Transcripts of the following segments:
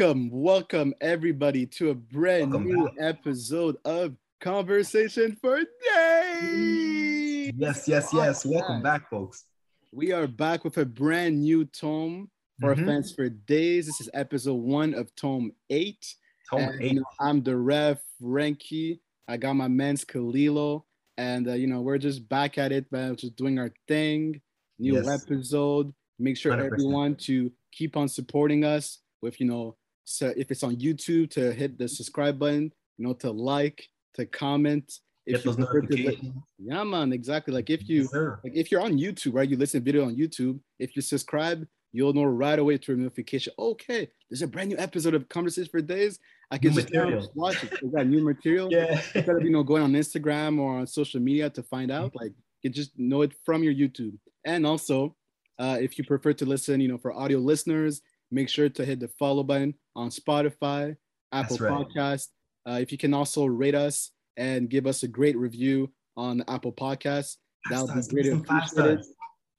Welcome, welcome everybody to a brand Welcome new back. episode of Conversation for Days. Yes, yes, yes. Welcome back, folks. We are back with a brand new tome for Mhm. fans for days. This is episode one of tome eight. Tome And, eight. you know, I'm the ref, Renki. I got my man's Kalilo. And, uh, you know, we're just back at it, man. Just doing our thing. New Yes. episode. Make sure 100%. everyone to keep on supporting us with, you know, so if it's on YouTube, to hit the subscribe button, you know, to like, to comment. Get those prefer to- yeah, man, exactly. Like if you yes, like if you're on YouTube, right? You listen to video on YouTube. If you subscribe, you'll know right away through a notification. Okay, there's a brand new episode of Conversations for Days. I can New just material. watch it. We got new material. Yeah. Instead of you know going on Instagram or on social media to find out, like you just know it from your YouTube. And also, uh, if you prefer to listen, you know, for audio listeners, make sure to hit the follow button on Spotify, Apple That's right. Podcast. Uh, if you can also rate us and give us a great review on Apple Podcasts, that would be greatly appreciated. stars.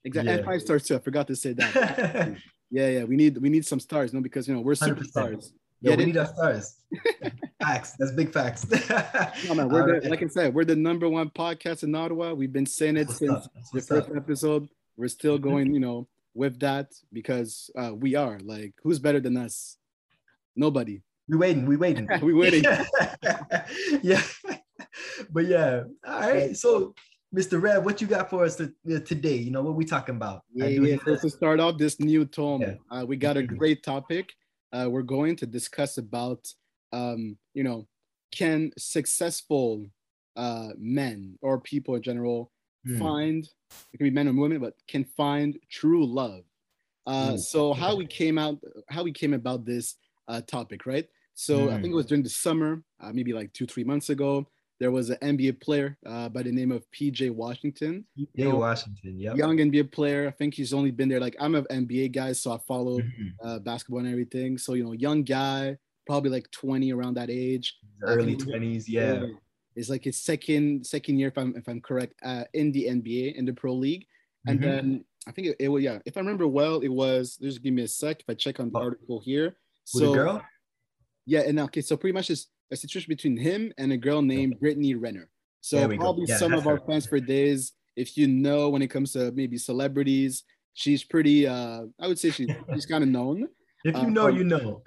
Exactly, and Yeah. five stars too. I forgot to say that. yeah, yeah, we need we need some stars, no, because you know we're 100%. superstars. Get we need our stars. facts. That's big facts. No, man, we're the, like I said, we're the number one podcast in Ottawa. We've been saying it That's since up. The what's first up. episode. We're still going, you know, with that because uh, we are like, who's better than us? Nobody. We waiting. We waiting. we waiting. yeah. But yeah. All right. So, Mr. Rev, what you got for us to, uh, today? You know what we talking about? Yeah, yeah. So to start off this new tome, Yeah. uh, we got a Mhm. great topic. Uh, we're going to discuss about, um, you know, can successful uh, men or people in general Hmm. find it can be men or women, but can find true love. Uh, Ooh, so how we came out, how we came about this uh, topic, right? So I Mm. think it was during the summer, uh, maybe like two, three months ago. There was an NBA player uh, by the name of PJ Washington, Yeah, know, Washington. Yep. young NBA player. I think he's only been there. Like I'm an NBA guy, so I follow Mhm. uh, basketball and everything. So you know, young guy, probably like 20 around that age. Early twenties. Yeah. It's like his second second year, if I'm if I'm correct, uh, in the NBA in the pro league. And Mhm. then I think it, it was yeah, if I remember well, it was just give me a sec if I check on the Oh. article here. With So girl. yeah, and okay, so pretty much it's a situation between him and a girl named Brittany Renner. So There we go. probably Yeah, some of our her. fans for days, if you know when it comes to maybe celebrities, she's pretty uh I would say she's she's kind of known. If you know, um, you know.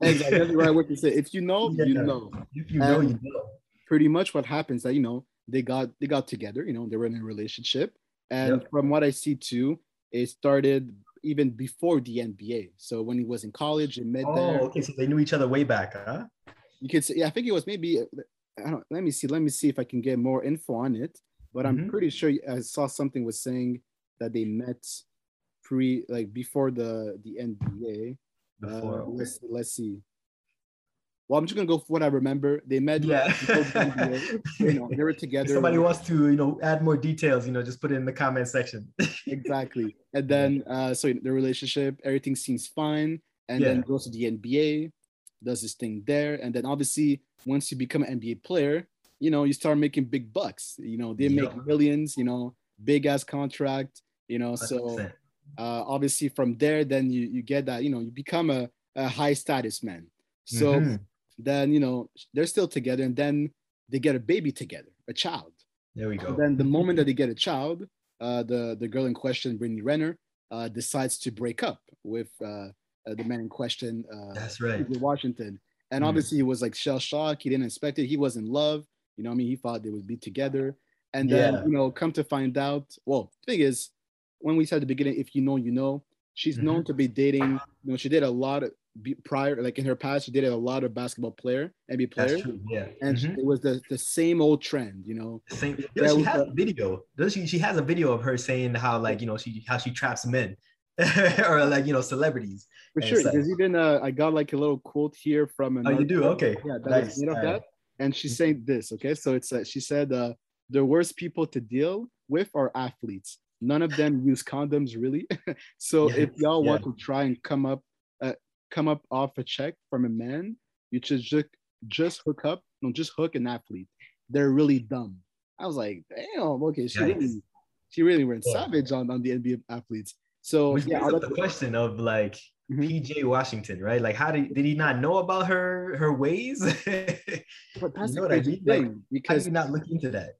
Exactly, that's right word to say. If you know, you know. If you know, And- you know. pretty much what happens that you know they got they got together you know they were in a relationship and Yep. from what i see too it started even before the nba so when he was in college they met Oh, there okay. So they knew each other way back, huh? you could say yeah i think it was maybe i don't let me see let me see if i can get more info on it but i'm Mhm. pretty sure i saw something was saying that they met pre like before the the nba Before. uh, let's let's see well i'm just gonna go for what i remember they met yeah. before the NBA. you know they were if together somebody wants to, you know, add more details, you know, just put it in the comment section. exactly. And then uh so the relationship, everything seems fine, and then goes to the NBA, does this thing there, and then obviously once you become an NBA player, you know you start making big bucks. You know they make Yeah. millions. You know, big ass contract. You know, so 100%. Uh, obviously from there, then you you get that. You know, you become a, a high status man. So Mhm. then you know they're still together, and then they get a baby together, a child. there we go. And then the moment that they get a child, uh, the the girl in question, Brittany Renner, uh, decides to break up with uh, uh, the man in question, uh, That's right. Washington. And Mm. obviously, he was like shell shocked. He didn't expect it. He was in love. You know, I mean, he thought they would be together. And then, Yeah. you know, come to find out. Well, thing is, when we said at the beginning, if you know, you know. She's known Mhm. to be dating. You know, she did a lot of prior, like in her past, she dated a lot of basketball player, NBA That's players, true. Yeah. and Mhm. it was the the same old trend. You know, Same. Yeah, Yeah, she with has a video. Does she? She has a video of her saying how like you know she how she traps men, or like you know celebrities. For And sure. such. There's even uh, I got like a little quote here from Oh, you do? Okay. Yeah, that Nice. is made of Alright. that. And she's saying this, okay? So it's uh, she said uh, the worst people to deal with are athletes. None of them use condoms really. so if y'all want to try and come up uh, come up off a check from a man, you should just just hook up, no, just hook an athlete. They're really dumb. I was like, damn, okay, she really she really went Yeah. savage on, on the NBA athletes. So Which yeah, brings I'll up let- the question of like Mhm. PJ Washington, right? Like, how did did he not know about her her ways? but that's you know what I mean? Like, how because did you not look into that?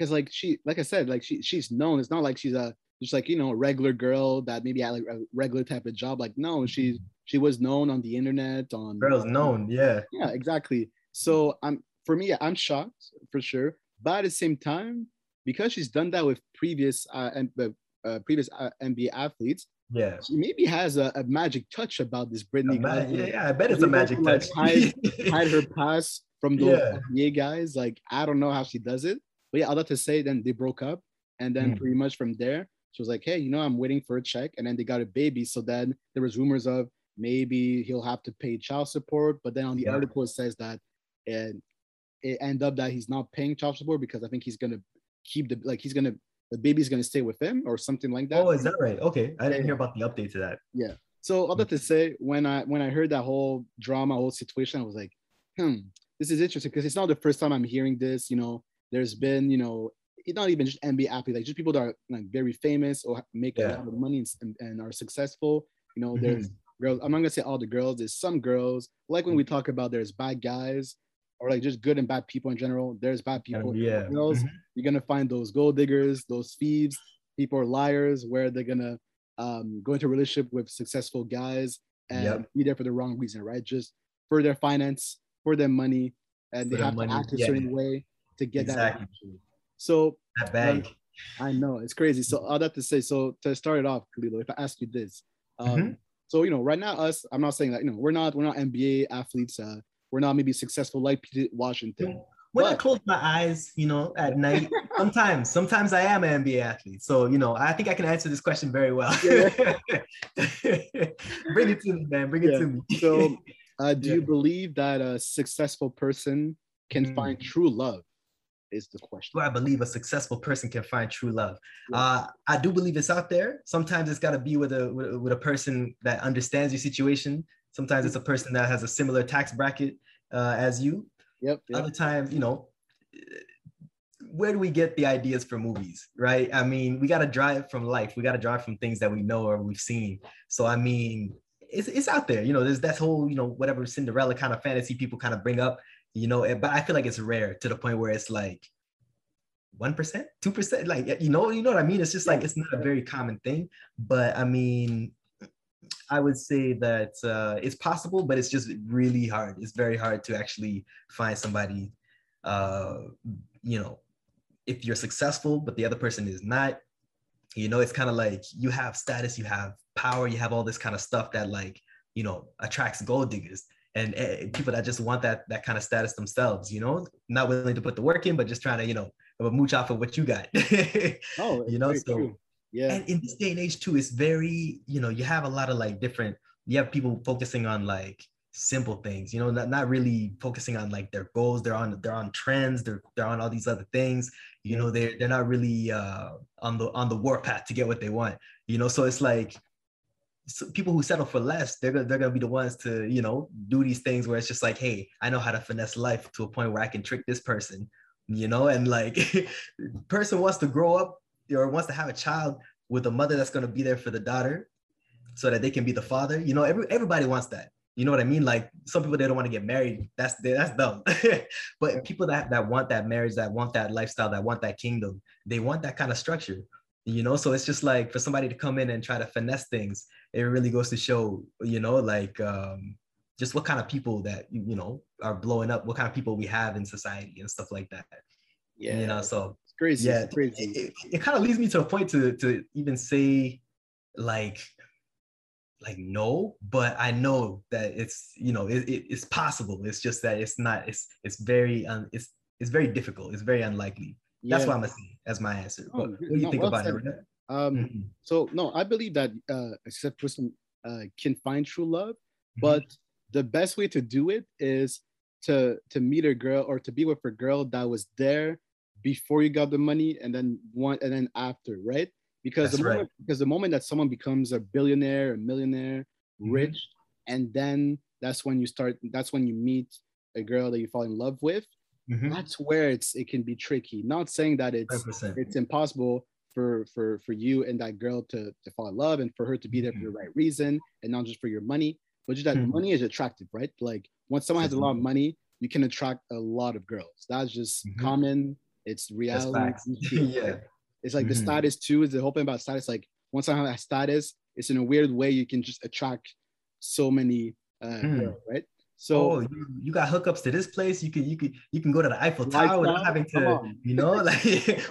Because like she like I said like she she's known. It's not like she's a just like you know a regular girl that maybe had like a regular type of job. Like no, she's she was known on the internet on Girls known, yeah. yeah exactly. So I'm for me I'm shocked for sure, but at the same time because she's done that with previous uh, and uh, uh, previous uh, NBA athletes, Yeah. she maybe has a, a magic touch about this Brittany. Ma- yeah, yeah, I bet it's a magic to, like, touch. hide- hide her past from those Yeah. NBA guys. Like I don't know how she does it, but yeah, I'll have to say. Then they broke up, and then Mm. pretty much from there, she was like, "Hey, you know, I'm waiting for a check," and then they got a baby. So then there was rumors of maybe he'll have to pay child support, but then on the Yeah. article it says that it it end up that he's not paying child support because I think he's gonna keep the like he's gonna the baby's gonna stay with him or something like that. oh, is that right? Okay. I didn't hear about the update to that. Yeah. So all that to say, when I when I heard that whole drama, whole situation, I was like, hmm, this is interesting because it's not the first time I'm hearing this. You know, there's been, you know, it's not even just NBA athletes, like just people that are like very famous or make a lot of money and, and are successful. You know, there's girls. I'm not gonna say all the girls. There's some girls. Like when we talk about there's bad guys or like just good and bad people in general. There's bad people. yeah. Girls, Mhm. you're gonna find those gold diggers, those thieves. People are liars, where they're gonna um, go into a relationship with successful guys and Yep. be there for the wrong reason, right? Just for their finance, for their money, and For they have money, to act a yeah. certain way to get Exactly. that. So That bag. I know it's crazy. So all that to say, so to start it off, Khalilo, if I ask you this, um, Mhm. so you know, right now us, I'm not saying that you know we're not we're not NBA athletes. Uh, we're not maybe successful like P. Washington. When I close my eyes, you know, at night, sometimes, sometimes I am an NBA athlete. So, you know, I think I can answer this question very well. Bring it to me, man. Bring it Yeah. to me. So, uh, do Yeah. you believe that a successful person can Mm. find true love? Is the question. do I believe a successful person can find true love? Yeah. Uh, I do believe it's out there. Sometimes it's got to be with a, with a with a person that understands your situation. Sometimes it's a person that has a similar tax bracket uh, as you. Yep. yep. Other times, you know, where do we get the ideas for movies, right? I mean, we got to draw it from life. We got to draw it from things that we know or we've seen. So, I mean, it's, it's out there. You know, there's that whole, you know, whatever Cinderella kind of fantasy people kind of bring up, you know, but I feel like it's rare to the point where it's like, 1%, 2%, like, you know, you know what I mean? It's just like, it's not a very common thing, but I mean, I would say that uh, it's possible, but it's just really hard. It's very hard to actually find somebody, uh, you know, if you're successful, but the other person is not, you know, it's kind of like you have status, you have power, you have all this kind of stuff that like, you know, attracts gold diggers and uh, people that just want that that kind of status themselves, you know, not willing to put the work in, but just trying to, you know, mooch off of what you got. Oh, you know, so true. yeah, and in this day and age too it's very you know you have a lot of like different you have people focusing on like simple things you know? Not, not really focusing on like their goals. They're on they're on trends. They're they're on all these other things. You know they're they're not really uh on the on the warpath to get what they want you know? So it's like people who settle for less they're gonna, they're gonna be the ones to you know do these things where it's just like hey i know how to finesse life to a point where i can trick this person you know? And like person wants to grow up or wants to have a child with a mother that's going to be there for the daughter so that they can be the father you know? Every, everybody wants that you know what i mean? Like some people they don't want to get married that's that's dumb. But people that that want that marriage that want that lifestyle that want that kingdom they want that kind of structure you know? So it's just like for somebody to come in and try to finesse things it really goes to show you know like um just what kind of people that you know are blowing up what kind of people we have in society and stuff like that yeah. you know so it's crazy. yeah it's crazy. it, it, it kind of leads me to a point to to even say like like no but i know that it's you know it, it- it's possible it's just that it's not it's it's very um it's it's very difficult it's very unlikely that's Yeah. what i'm gonna say as my answer Oh, but what do you No, think well about said. it? Um, Mhm. so no, I believe that uh, except person uh, can find true love, Mhm. but the best way to do it is to to meet a girl or to be with a girl that was there before you got the money and then one and then after, right? Because That's the right. moment because the moment that someone becomes a billionaire, a millionaire, Mhm. rich, and then that's when you start. That's when you meet a girl that you fall in love with. Mhm. That's where it's it can be tricky. Not saying that it's 100%. it's impossible for for for you and that girl to to fall in love and for her to be there for the right reason and not just for your money but just that Mhm. money is attractive right like once someone has a lot of money you can attract a lot of girls that's just Mhm. common it's reality facts. you see it, yeah. it's like the Mhm. status too is the whole thing about status like once I have that status it's in a weird way you can just attract so many uh Mm. girls, right so oh, you, you got hookups to this place. You can you can you can go to the Eiffel Tower without having to, you know, like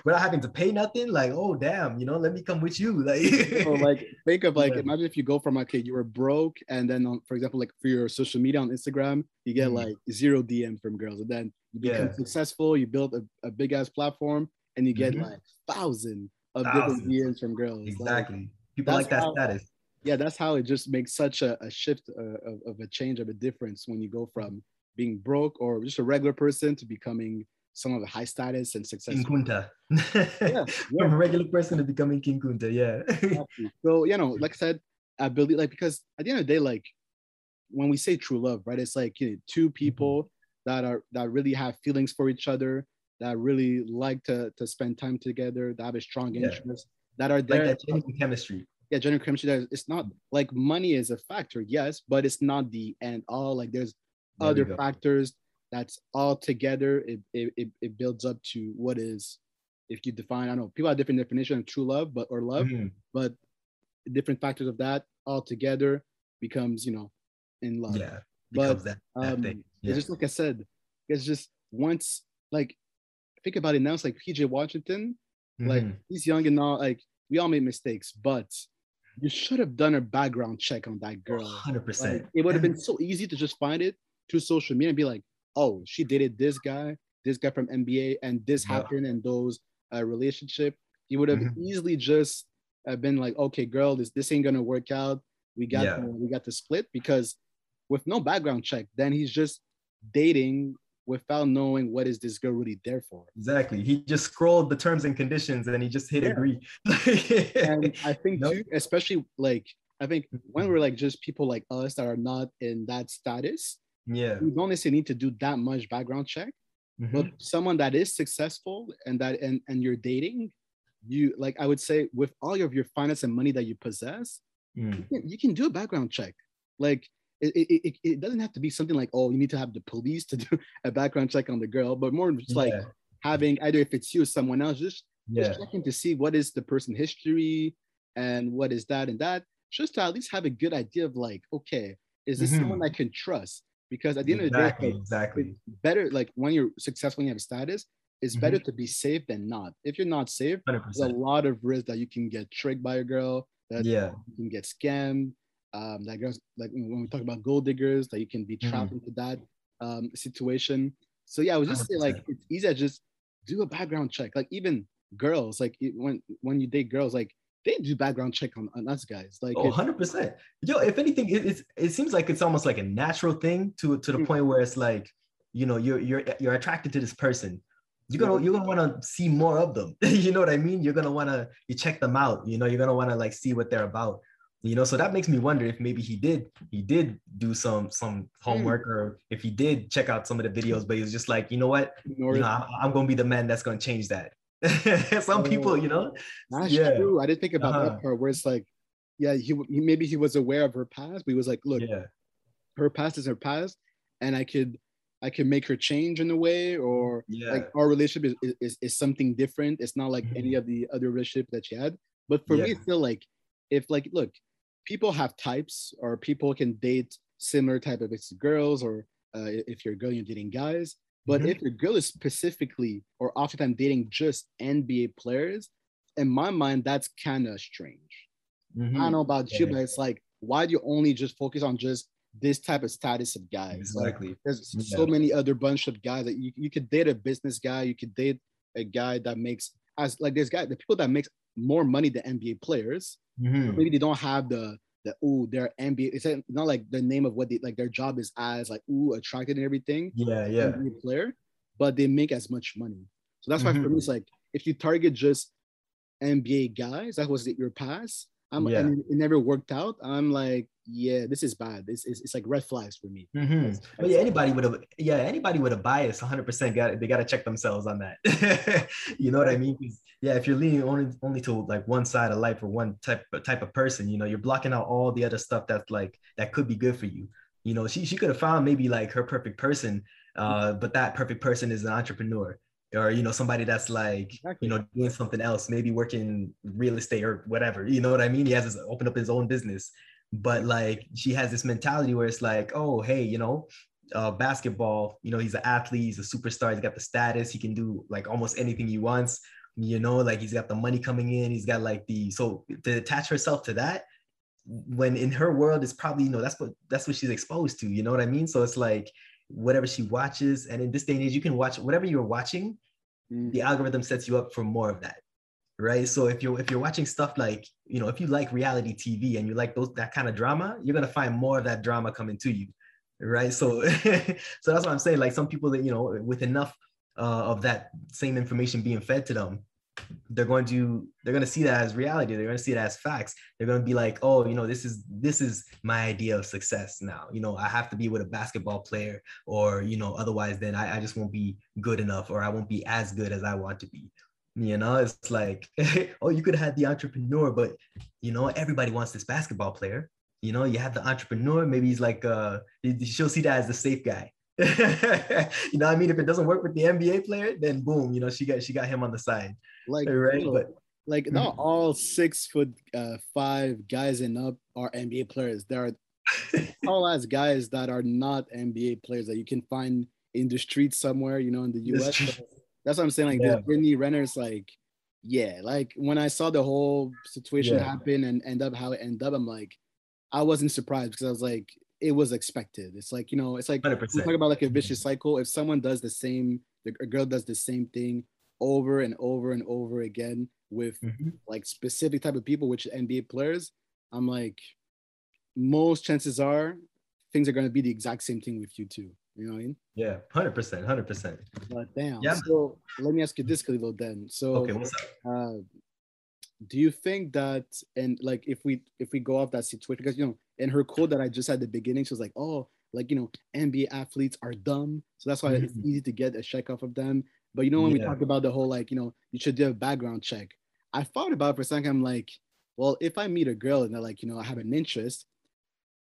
without having to pay nothing. Like, oh damn, you know, let me come with you. Like, So like think of like Yeah. imagine if you go from okay you were broke and then on, for example like for your social media on Instagram you get Mhm. like zero DM from girls and then you become Yeah. successful you build a, a big ass platform and you get Mhm. like thousand of different Thousands. DMs from girls Like, exactly. People like that how- status. Yeah that's how it just makes such a, a shift uh, of, of a change of a difference when you go from being broke or just a regular person to becoming someone of high status and King successful Kunta. yeah, From a regular person to becoming King Kunta. Yeah. Exactly. So you know, like I said, I believe like because at the end of the day, like when we say true love, right? It's like you know, two people that are that really have feelings for each other, that really like to to spend time together, that have a strong Yeah. interest, that are there. like that chemistry. Yeah, chemistry. That it's not like money is a factor, yes, but it's not the end all. Like there's There other factors that's all together. It, it it builds up to what is. If you define, I don't know, people have different definition of true love, but or love Mhm. but different factors of that all together becomes you know in love Yeah. But, that, that um thing. it's just like i said it's just once like think about it now it's like pj washington like Mhm. he's young and all like we all made mistakes but you should have done a background check on that girl 100%. like, it would have been so easy to just find it through social media and be like oh she dated this guy this guy from nba and this Yeah. happened and those uh, relationship you would have Mhm. easily just uh, been like okay girl this this ain't gonna work out we got Yeah. we got to split because with no background check then he's just dating without knowing what is this girl really there for Exactly. He just scrolled the terms and conditions and he just hit Yeah. agree. and i think Nope. too especially like i think when we're like just people like us that are not in that status yeah. we don't necessarily need to do that much background check Mhm. but someone that is successful and that and, and you're dating you like i would say with all of your finance and money that you possess Mm. you can, you can do a background check like it, it, it, doesn't have to be something like oh you need to have the police to do a background check on the girl but more just like Yeah. having either if it's you or someone else just, Yeah. just checking to see what is the person history and what is that and that just to at least have a good idea of like okay is this Mhm. someone i can trust because at the end of the day Exactly. Exactly. better like when you're successful and you have a status it's Mhm. better to be safe than not if you're not safe there's a lot of risk that you can get tricked by a girl that Yeah. you can get scammed um that girls like when we talk about gold diggers that you can be Mm-hmm. trapped into that um situation so yeah i was just saying like 100%. it's easy to just do a background check like even girls like when when you date girls like they do background check on, on us guys like Oh, 100%. Yo, if anything, it, it's, it seems like it's almost like a natural thing to, to the Mm. point where it's like, you know, you're, you're, you're attracted to this person. You're gonna, you're gonna want to see more of them. you know what I mean? You're gonna want to, you check them out. You know, you're gonna want to like see what they're about. You know, so that makes me wonder if maybe he did, he did do some, some homework, or if he did check out some of the videos, but he was just like, you know what, ignore you know, I'm, I'm gonna be the man that's gonna change that. some people, you know, That's yeah. true. I didn't think about Uh-huh. that part where it's like, yeah, he, he maybe he was aware of her past, but he was like, look, yeah, her past is her past, and I could I can make her change in a way, or yeah, like our relationship is, is, is something different. It's not like any of the other relationships that she had. But for me, it's still like if like look, people have types, or people can date similar type of it's girls, or uh, if you're a girl, you're dating guys. But Mhm. if your girl is specifically or oftentimes dating just NBA players, in my mind, that's kind of strange. I Mhm. don't know about you, but it's like, why do you only just focus on just this type of status of guys? Like, Exactly. there's Yeah. so many other bunch of guys that you, you could date a business guy, you could date a guy that makes as like there's guy the people that makes more money than NBA players. Mhm. Maybe they don't have the the ooh, they're NBA. It's not like the name of what they like their job is as like ooh attracted and everything. Yeah, yeah. NBA player, but they make as much money. So that's why for Mhm. me it's like if you target just NBA guys, that was your past. I'm Yeah. and it never worked out. I'm like, yeah, this is bad. This is it's like red flags for me. Mm-hmm. But yeah, anybody with a yeah, anybody with a bias, 100 percent got they got to check themselves on that. you know what I mean? Yeah, if you're leaning only only to like one side of life or one type type of person, you know, you're blocking out all the other stuff that's like that could be good for you. You know, she she could have found maybe like her perfect person, uh, but that perfect person is an entrepreneur or you know somebody that's like exactly. you know doing something else maybe working real estate or whatever you know what i mean he has his, opened up his own business but like she has this mentality where it's like oh hey you know uh, basketball you know he's an athlete he's a superstar he's got the status he can do like almost anything he wants you know like he's got the money coming in he's got like the so to attach herself to that when in her world is probably you know that's what that's what she's exposed to you know what i mean so it's like whatever she watches. And in this day and age, you can watch whatever you're watching, mm. the algorithm sets you up for more of that. Right. So if you're if you're watching stuff like, you know, if you like reality TV and you like those that kind of drama, you're gonna find more of that drama coming to you. Right. So so that's what I'm saying. Like some people that, you know, with enough uh, of that same information being fed to them, they're going to they're going to see that as reality. They're going to see it as facts. They're going to be like oh you know this is this is my idea of success now. You know i have to be with a basketball player or you know otherwise then i, I just won't be good enough or i won't be as good as i want to be. You know it's like oh you could have had the entrepreneur but you know everybody wants this basketball player. You know you have the entrepreneur. Maybe he's like uh she'll see that as the safe guy you know I mean? If it doesn't work with the NBA player, then boom, you know, she got she got him on the side. Like right, but like mm-hmm. not all six foot uh, five guys and up are NBA players. There are all as guys that are not NBA players that you can find in the streets somewhere, you know, in the US. So that's what I'm saying. Like yeah. this Brittany Renner's like, yeah, like when I saw the whole situation yeah. happen and end up how it ended up, I'm like, I wasn't surprised because I was like, it was expected. It's like, you know, it's like 100%. we talk about like a vicious cycle. If someone does the same, a girl does the same thing over and over and over again with mm-hmm. like specific type of people, which NBA players, I'm like, most chances are things are going to be the exact same thing with you too. You know what I mean? Yeah, hundred percent, hundred percent. But damn. Yeah. So let me ask you this, Khalil. Then, so okay, what's up? Uh, do you think that and like if we if we go off that situation because you know in her quote that I just had the beginning she was like oh like you know NBA athletes are dumb so that's why mm-hmm. it's easy to get a check off of them but you know when yeah. we talk about the whole like you know you should do a background check I thought about for a second I'm like well if I meet a girl and they're like you know I have an interest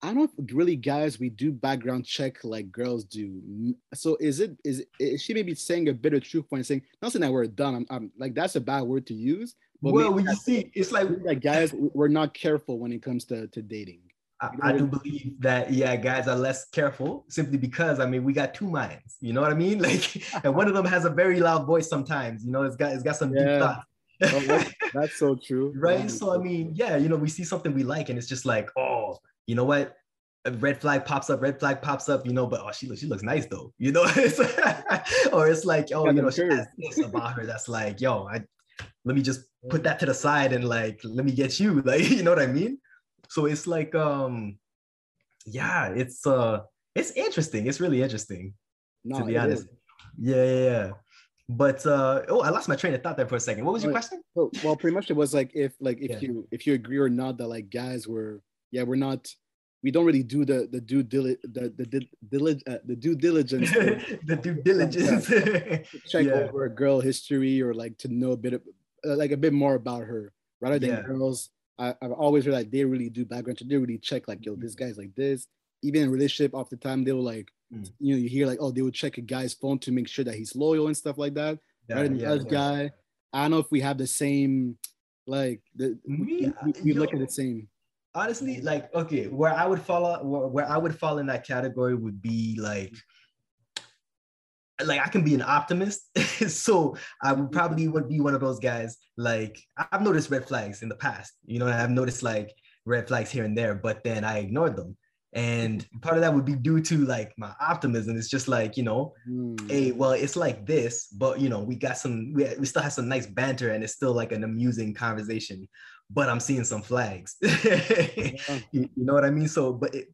I don't really guys we do background check like girls do so is it is, is she maybe saying a bit of truth point saying not saying that we're done I'm, I'm like that's a bad word to use but well, when you see, it's like like guys, we're not careful when it comes to to dating. I, I, do believe that yeah, guys are less careful simply because I mean we got two minds. You know what I mean? Like, and one of them has a very loud voice sometimes. You know, it's got it's got some yeah. deep thoughts. oh, that's, that's, so true. right. So I mean, yeah, you know, we see something we like, and it's just like, oh, you know what? A red flag pops up, red flag pops up, you know, but oh, she looks, she looks nice though, you know. or it's like, oh, you know, she has this about her that's like, yo, I, let me just put that to the side and like let me get you like you know what i mean? So it's like um yeah it's uh it's interesting. It's really interesting no, to be honest. Yeah, yeah yeah. But uh oh i lost my train of thought there for a second. What was your question? Well, well pretty much it was like if like if yeah. you if you agree or not that like guys were yeah we're not we don't really do the the due dili- the the the, uh, the due diligence the due diligence check yeah. over a girl history or like to know a bit of uh, like a bit more about her rather than yeah. girls. I, have always heard like they really do background check. They really check like, yo, this guy's like this. Even in relationship, off the time they will like, mm. you know, you hear like, oh, they would check a guy's phone to make sure that he's loyal and stuff like that. Yeah, rather than yeah, guy. I don't know if we have the same, like the we, we, we look at the same. Honestly, like okay, where I would fall where, I would fall in that category would be like like I can be an optimist. so I would probably would be one of those guys. Like I've noticed red flags in the past. You know, I've noticed like red flags here and there, but then I ignored them. And part of that would be due to like my optimism. It's just like, you know, mm. hey, well, it's like this, but you know, we got some, we, we still have some nice banter and it's still like an amusing conversation, but I'm seeing some flags. yeah. you, you, know what I mean? So, but it,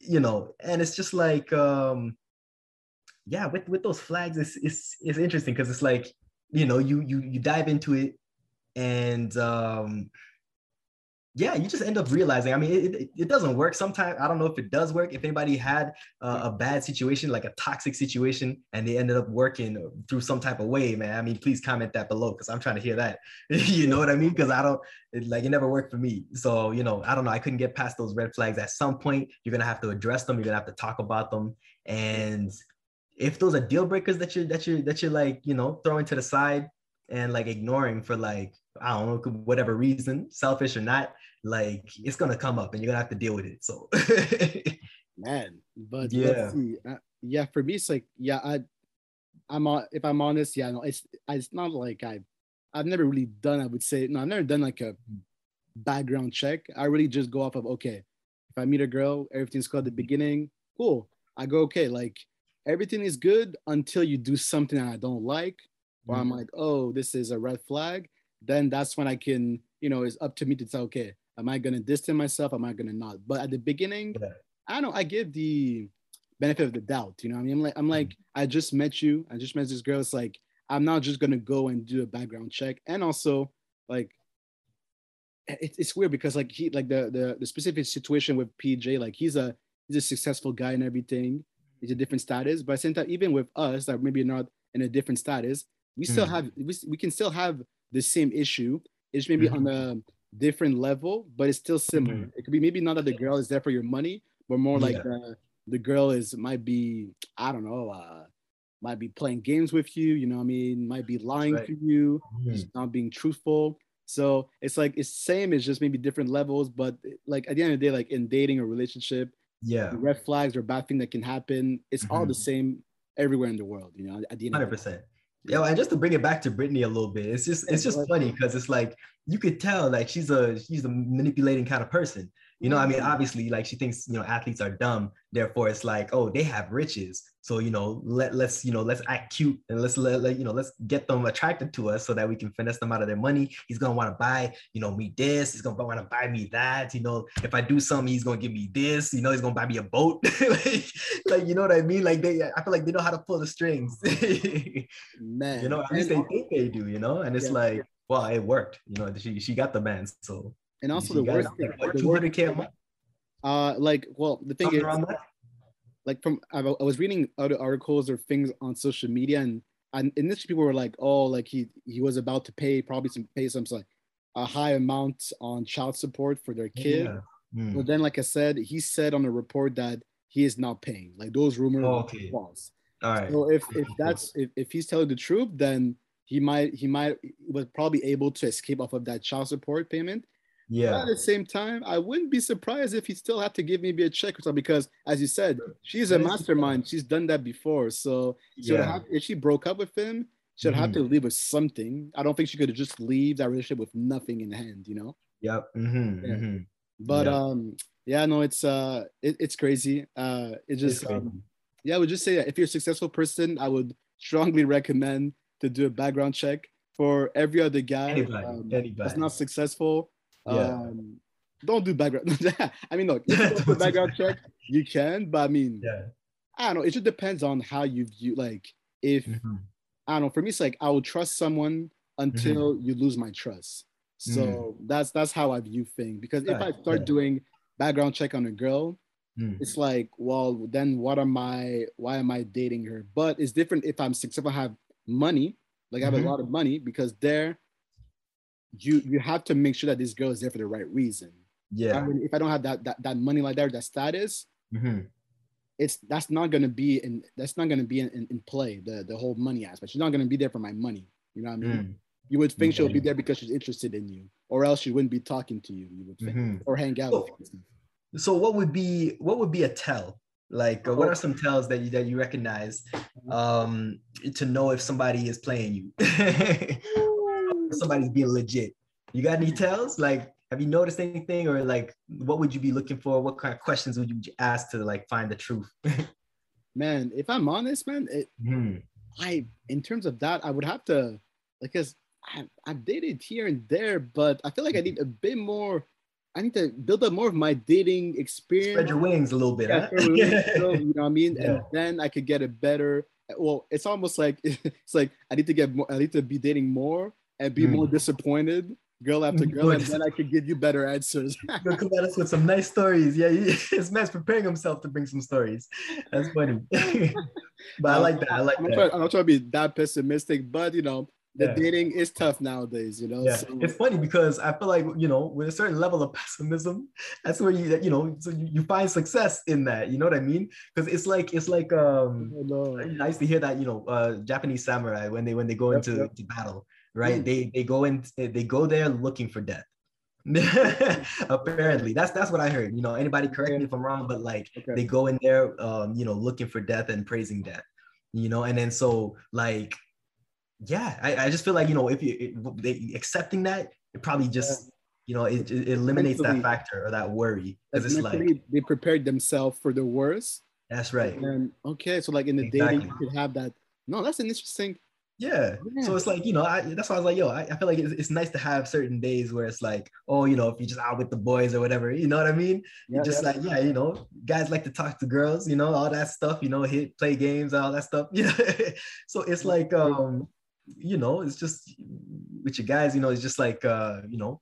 you know, and it's just like, um, yeah, with with those flags, it's it's it's interesting because it's like you know you you you dive into it, and um, yeah, you just end up realizing. I mean, it, it, doesn't work sometimes. I don't know if it does work. If anybody had uh, a bad situation, like a toxic situation, and they ended up working through some type of way, man. I mean, please comment that below because I'm trying to hear that. you know what I mean? Because I don't it, like it never worked for me. So you know, I don't know. I couldn't get past those red flags. At some point, you're gonna have to address them. You're gonna have to talk about them, and if those are deal breakers that you're that you're that you're like you know throwing to the side and like ignoring for like I don't know, whatever reason, selfish or not, like it's gonna come up and you're gonna have to deal with it. So, man, but yeah, uh, yeah, for me, it's like, yeah, I, I'm on. If I'm honest, yeah, no, it's it's not like I, I've never really done. I would say no, I've never done like a background check. I really just go off of okay, if I meet a girl, everything's good at the beginning, cool. I go okay, like everything is good until you do something that I don't like, or mm. I'm like, oh, this is a red flag then that's when I can, you know, it's up to me to say, okay, am I gonna distance myself? Am I gonna not? But at the beginning, yeah. I don't know, I give the benefit of the doubt. You know, I mean, I'm like, I'm like. I just met you, I just met this girl. It's like, I'm not just gonna go and do a background check. And also, like, it, it's weird because like he, like the, the the specific situation with PJ, like he's a he's a successful guy and everything. He's a different status, but at the same time, even with us that maybe not in a different status, we still mm. have we, we can still have the same issue. It's maybe mm-hmm. on a different level, but it's still similar. Mm-hmm. It could be maybe not that the girl is there for your money, but more like yeah. the, the girl is might be, I don't know, uh, might be playing games with you, you know what I mean? Might be lying right. to you, mm-hmm. not being truthful. So it's like it's same, it's just maybe different levels, but like at the end of the day, like in dating or relationship, yeah, red flags or bad thing that can happen, it's all the mm-hmm. same everywhere in the world, you know, at the end 100%. Yeah, and just to bring it back to Brittany a little bit, it's just it's just funny because it's like you could tell like she's a she's a manipulating kind of person. You know, I mean, obviously, like she thinks, you know, athletes are dumb. Therefore, it's like, oh, they have riches. So, you know, let let's, you know, let's act cute and let's let, let you know, let's get them attracted to us so that we can finesse them out of their money. He's gonna want to buy, you know, me this. He's gonna want to buy me that. You know, if I do something, he's gonna give me this. You know, he's gonna buy me a boat. like, like, you know what I mean? Like they, I feel like they know how to pull the strings. Man, you know, at least they think they do. You know, and it's yeah. like, well, it worked. You know, she she got the man. So and also the worst thing, like, the worst, uh, like, well, the thing Something is, like from I, I was reading other articles or things on social media, and and initially people were like, oh, like he he was about to pay probably some pay some like a high amount on child support for their kid. Yeah. Mm. But then, like I said, he said on a report that he is not paying. Like those rumors oh, okay. false. All right. So if if that's if, if he's telling the truth, then he might he might was probably able to escape off of that child support payment yeah. But at the same time, I wouldn't be surprised if he still had to give me a check or something because, as you said, she's a mastermind. She's done that before. So yeah. have, if she broke up with him, she'd mm-hmm. have to leave with something. I don't think she could just leave that relationship with nothing in hand. You know. Yep. Mm-hmm. Yeah. Mm-hmm. But yep. um, yeah, no, it's uh, it, it's crazy. Uh, it just um, yeah, I would just say that if you're a successful person, I would strongly recommend to do a background check for every other guy anybody, um, anybody. that's not successful yeah. Um, don't do background. I mean, look, if you background check, you can, but I mean, yeah. I don't know. It just depends on how you view. Like, if mm-hmm. I don't know, for me, it's like I will trust someone until mm-hmm. you lose my trust. So mm. that's that's how I view things. Because if I start yeah. doing background check on a girl, mm. it's like, well, then what am I? Why am I dating her? But it's different if I'm successful, I have money, like I have mm-hmm. a lot of money, because there you you have to make sure that this girl is there for the right reason. Yeah. I mean, if I don't have that that, that money like that, that status, mm-hmm. it's that's not gonna be in that's not gonna be in, in, in, play the the whole money aspect. She's not gonna be there for my money. You know what I mean? Mm. You would think she'll be there because she's interested in you, or else she wouldn't be talking to you. You would think, mm-hmm. or hang out so, with you. So what would be what would be a tell? Like, uh, what are some tells that you that you recognize mm-hmm. um, to know if somebody is playing you? somebody's being legit. You got any tells? Like, have you noticed anything, or like, what would you be looking for? What kind of questions would you ask to like find the truth? man, if I'm honest, man, it, mm. I in terms of that, I would have to cause I've, I've dated here and there, but I feel like I need a bit more. I need to build up more of my dating experience. Spread your wings a little bit. Yeah, huh? you know what I mean? Yeah. And then I could get a better. Well, it's almost like it's like I need to get more. I need to be dating more and be mm. more disappointed girl after girl, and then I could give you better answers. You'll come at us with some nice stories. Yeah, this man's preparing himself to bring some stories. That's funny. but I like that. I like I'm that. trying, I'm not trying to be that pessimistic, but you know, the Yeah. dating is tough nowadays. You know, Yeah, so, it's funny because I feel like you know, with a certain level of pessimism, that's where you you know, so you, you find success in that. You know what I mean? Because it's like it's like um, know. I used to hear that you know, uh, Japanese samurai when they when they go Yep, into yep. to battle, right? Mm. They they go in they go there looking for death. Apparently, that's that's what I heard. You know, anybody correct me if I'm wrong, but like Okay. they go in there, um, you know, looking for death and praising death. You know, and then so like, yeah, I, I just feel like you know if you it, they, accepting that, it probably just you know it, it eliminates that factor or that worry because it's like they prepared themselves for the worst. that's right. And okay, so like in the dating, Exactly. you could have that. No, that's an interesting. Yeah. Yeah. So it's like, you know, I, that's why I was like, yo, I, I feel like it's, it's nice to have certain days where it's like, oh, you know, if you're just out with the boys or whatever, you know what I mean? Yeah, just yeah. like, yeah, you know, guys like to talk to girls, you know, all that stuff, you know, hit, play games, all that stuff. Know? so it's like, um, you know, it's just with your guys, you know, it's just like, uh, you know,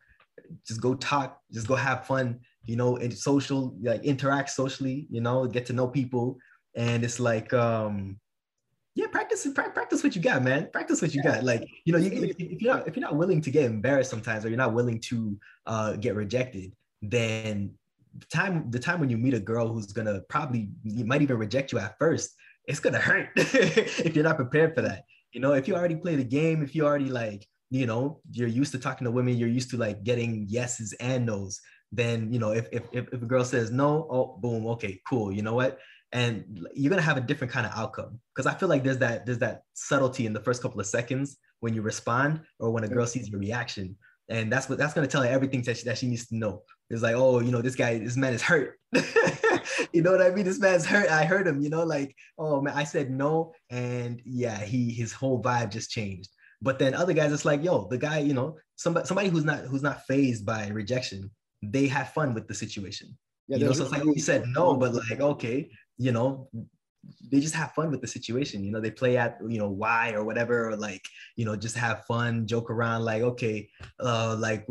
just go talk, just go have fun, you know, and social, like interact socially, you know, get to know people. And it's like, um, yeah, practice pra- practice what you got, man. Practice what you got. Like, you know, you, if, if you're not if you're not willing to get embarrassed sometimes, or you're not willing to uh, get rejected, then the time the time when you meet a girl who's gonna probably you might even reject you at first, it's gonna hurt if you're not prepared for that. You know, if you already play the game, if you already like, you know, you're used to talking to women, you're used to like getting yeses and nos. Then you know, if if, if a girl says no, oh boom, okay, cool. You know what? And you're gonna have a different kind of outcome because I feel like there's that there's that subtlety in the first couple of seconds when you respond or when a girl sees your reaction, and that's what that's gonna tell her everything that she, that she needs to know. It's like, oh, you know, this guy, this man is hurt. you know what I mean? This man's hurt. I heard him. You know, like, oh man, I said no, and yeah, he his whole vibe just changed. But then other guys, it's like, yo, the guy, you know, somebody somebody who's not who's not phased by rejection, they have fun with the situation Yeah, you know, so it's like you said no, but like okay, you know, they just have fun with the situation. You know, they play at you know why or whatever, or like you know just have fun, joke around. Like okay, uh, like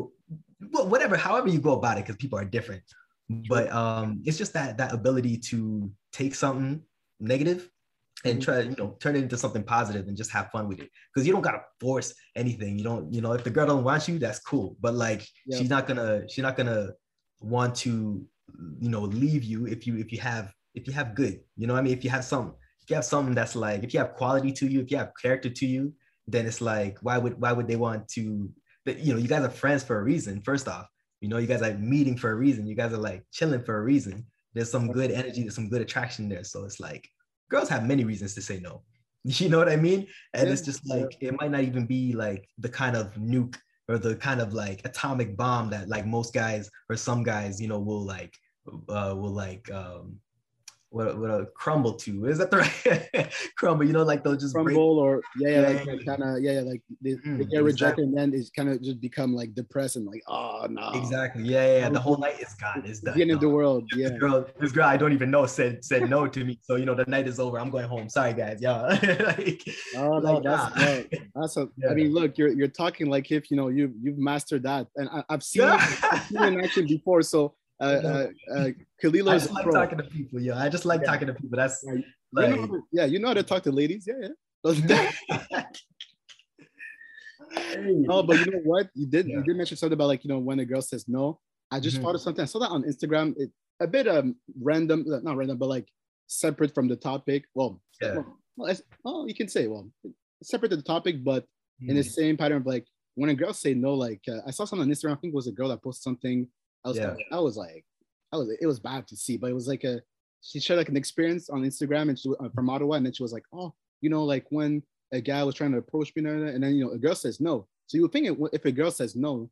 wh- whatever, however you go about it, because people are different. But um, it's just that that ability to take something negative and Mhm. try you know turn it into something positive and just have fun with it because you don't gotta force anything you don't you know if the girl don't want you that's cool but like she's not gonna she's not gonna want to you know leave you if you if you have if you have good you know what i mean? If you have some if you have something that's like if you have quality to you if you have character to you then it's like why would why would they want to that you know you guys are friends for a reason first off. You know you guys are meeting for a reason. You guys are like chilling for a reason. There's some good energy there's some good attraction there. So it's like girls have many reasons to say no. You know what i mean? And it's just like it might not even be like the kind of nuke or the kind of like atomic bomb that like most guys or some guys you know will like uh will like um what what a crumble to is that the right crumble you know like they'll just break crumble or yeah, yeah, Yeah, like yeah, kind of yeah, yeah, like they, they Mhm, get exactly. rejected and then it's kind of just become like depressed and like oh no, exactly yeah yeah, yeah. the whole night is gone it's done the end of the world. Yeah, this girl, this girl I don't even know said said no to me. So you know the night is over. I'm going home. Sorry guys. Yeah. like, oh no, like, that's nah. no, that's a. I Yeah. mean, look, you're you're talking like if you know you you've mastered that, and I, I've seen, it, I've seen it in action before. So uh, uh, uh, Kalilo I is just like pro. talking to people. Yeah, I just like Yeah. talking to people. That's Yeah, you like know, how to- yeah, you know how to talk to ladies. Yeah, yeah. No, but you know what? You did you Yeah. did mention something about like you know when a girl says no. I just Mhm. thought of something. I saw that on Instagram. It a bit um random, uh, not random, but like separate from the topic. Well, Yeah. well, well, well, you can say well separate to the topic, but in Mm. the same pattern of like when a girl say no, like uh, I saw something on Instagram. I think it was a girl that posted something. I was Yeah. I was like I was it was bad to see, but it was like a she shared like an experience on Instagram and she uh, from Ottawa, and then she was like, oh, you know, like when a guy was trying to approach me, and then- you know a girl says no. So you would think it, if a girl says no,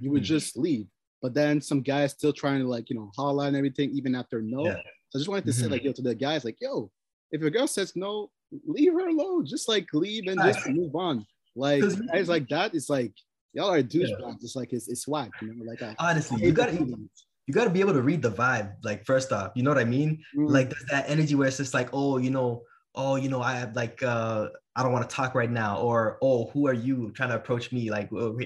you would Mhm. just leave. But then some guys still trying to like you know holla and everything even after no. Yeah. So I just wanted to say Mhm. like yo to the guys like yo, if a girl says no, leave her alone. Just like leave and just move on. Like guys like that, it's like y'all are douchebags. It's like it's it's whack, you know. Like I, honestly, I you gotta you gotta be able to read the vibe. Like first off, you know what I mean? Mm. Like there's that energy where it's just like, oh, you know, oh, you know, I have like, uh, I don't want to talk right now, or oh, who are you trying to approach me? Like, who,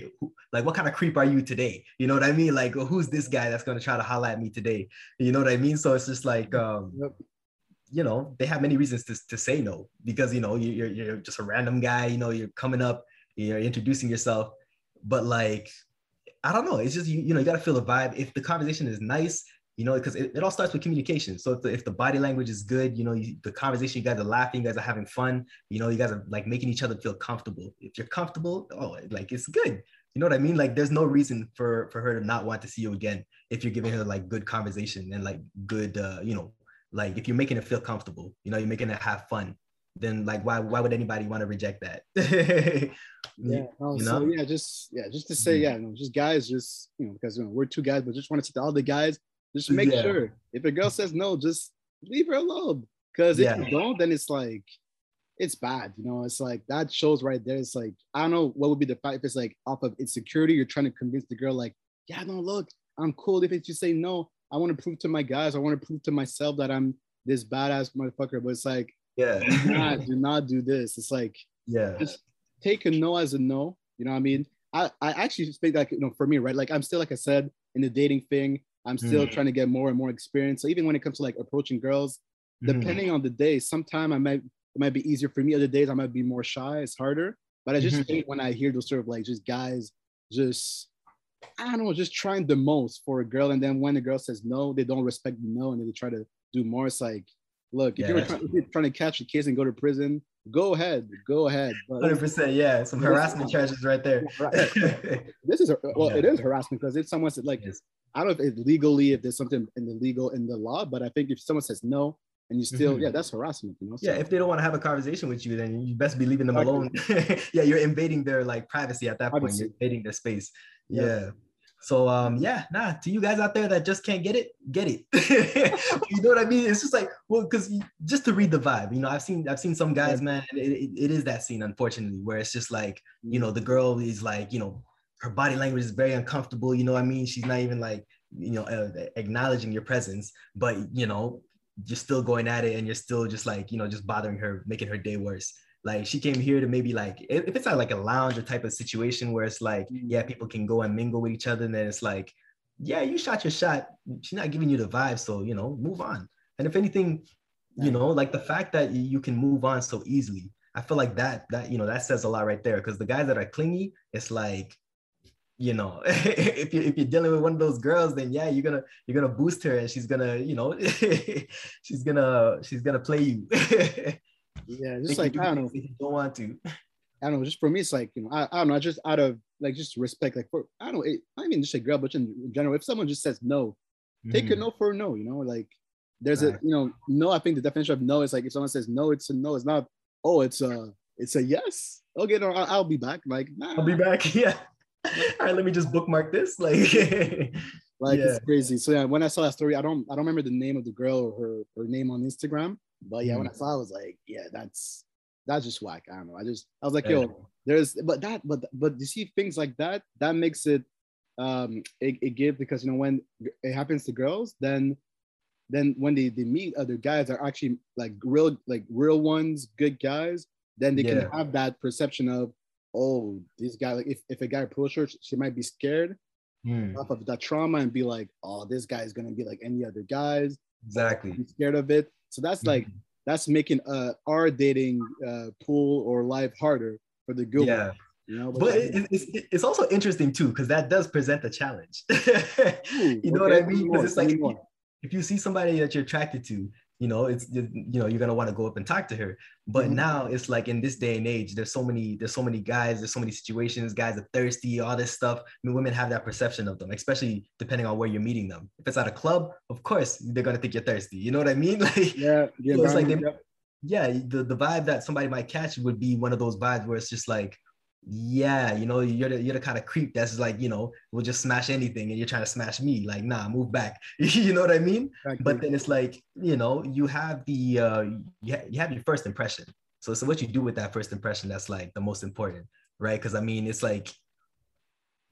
like what kind of creep are you today? You know what I mean? Like, who's this guy that's gonna try to holler at me today? You know what I mean? So it's just like, um, yep. you know, they have many reasons to, to say no because you know you're you're just a random guy. You know, you're coming up, you're introducing yourself, but like, I don't know. It's just you, you know, you gotta feel the vibe. If the conversation is nice, you know, because it, it, all starts with communication. So if the, if the body language is good, you know, you, the conversation, you guys are laughing, you guys are having fun, you know, you guys are like making each other feel comfortable. If you're comfortable, oh, like it's good. You know what I mean? Like there's no reason for for her to not want to see you again if you're giving her like good conversation and like good, uh, you know, like if you're making it feel comfortable, you know, you're making it have fun. Then like why why would anybody want to reject that? yeah. You know? So yeah, just yeah, just to say mm-hmm. yeah, no, just guys, just you know, because you know we're two guys, but just want to say to all the guys, just make yeah. sure if a girl says no, just leave her alone. Because if yeah. you don't, then it's like it's bad. You know, it's like that shows right there. It's like I don't know what would be the fact if it's like off of insecurity. You're trying to convince the girl like, yeah, no, look, I'm cool. If it's you say no, I want to prove to my guys, I want to prove to myself that I'm this badass motherfucker. But it's like, yeah, do not, do not do this. It's like, yeah, just take a no as a no. You know what I mean? I, I actually think like you know for me right like I'm still like I said in the dating thing I'm still mm. trying to get more and more experience. So even when it comes to like approaching girls, mm. depending on the day, sometime I might it might be easier for me. Other days I might be more shy. It's harder. But I just mm-hmm. hate when I hear those sort of like just guys just I don't know, just trying the most for a girl, and then when the girl says no, they don't respect the no, and then they try to do more. It's like, look, if, yeah, you're, trying, you're trying to catch a case and go to prison, go ahead, go ahead. Hundred percent, yeah. Some harassment charges right there. this is well, yeah. it is harassment because if someone said like, I don't know if it's legally if there's something in the legal in the law, but I think if someone says no and you still, mm-hmm. yeah, that's harassment. You know. So, yeah, if they don't want to have a conversation with you, then you best be leaving them alone. yeah, you're invading their like privacy at that point. You're invading their space. yeah. yeah. So um yeah, nah, to you guys out there that just can't get it, get it. you know what I mean? It's just like, well, because just to read the vibe, you know, I've seen I've seen some guys, man, it, it, it is that scene, unfortunately, where it's just like, you know, the girl is like, you know, her body language is very uncomfortable, you know what I mean? She's not even like, you know, uh, acknowledging your presence, but you know, you're still going at it and you're still just like, you know, just bothering her, making her day worse like she came here to maybe like if it's not like a lounge or type of situation where it's like mm. yeah people can go and mingle with each other and then it's like yeah you shot your shot. She's not giving you the vibe so you know move on. And if anything you know like the fact that you can move on so easily i feel like that that you know that says a lot right there because the guys that are clingy it's like you know if you if you're dealing with one of those girls then yeah you're gonna you're gonna boost her and she's gonna you know she's gonna she's gonna play you Yeah, just like I don't know. If you don't want to. I don't know. Just for me, it's like you know, I, I don't know. Just out of like just respect, like for I don't know. It, I mean, just a girl, but in general, if someone just says no, mm. take a mm. no for a no. You know, like there's right. a you know no. I think the definition of no is like if someone says no, it's a no. It's not. Oh, it's a it's a yes. Okay, no, I'll, I'll be back. Like nah. I'll be back. Yeah. All right, let me just bookmark this. Like, like yeah. it's crazy. So yeah, when I saw that story, I don't I don't remember the name of the girl or her her name on Instagram. But yeah, mm when I saw, it, I was like, yeah, that's that's just whack. I don't know. I just I was like, yo, there's but that but but you see things like that that makes it um it, it give because you know when it happens to girls then then when they, they meet other guys are actually like real like real ones good guys then they yeah. can have that perception of oh this guy like if, if a guy approaches her she might be scared mm. off of that trauma and be like oh this guy is gonna be like any other guys exactly be scared of it so that's like mm-hmm. that's making uh, our dating uh, pool or life harder for the good. Yeah. You know, but, but it, it's, it's also interesting too because that does present a challenge. Ooh, you know okay. what I mean? Because it's like if you see somebody that you're attracted to you know it's you know you're gonna want to go up and talk to her. But mm-hmm. now it's like in this day and age there's so many there's so many guys there's so many situations guys are thirsty all this stuff. I mean women have that perception of them especially depending on where you're meeting them. If it's at a club of course they're gonna think you're thirsty you know what i mean? Like yeah yeah, so like they, yeah the, the vibe that somebody might catch would be one of those vibes where it's just like yeah, you know, you're the, you're the kind of creep that's like, you know, will just smash anything and you're trying to smash me. Like, nah, move back. you know what I mean? Exactly. But then it's like, you know, you have the, uh, you, ha- you have your first impression. So, so what you do with that first impression, that's like the most important, right? Because I mean, it's like,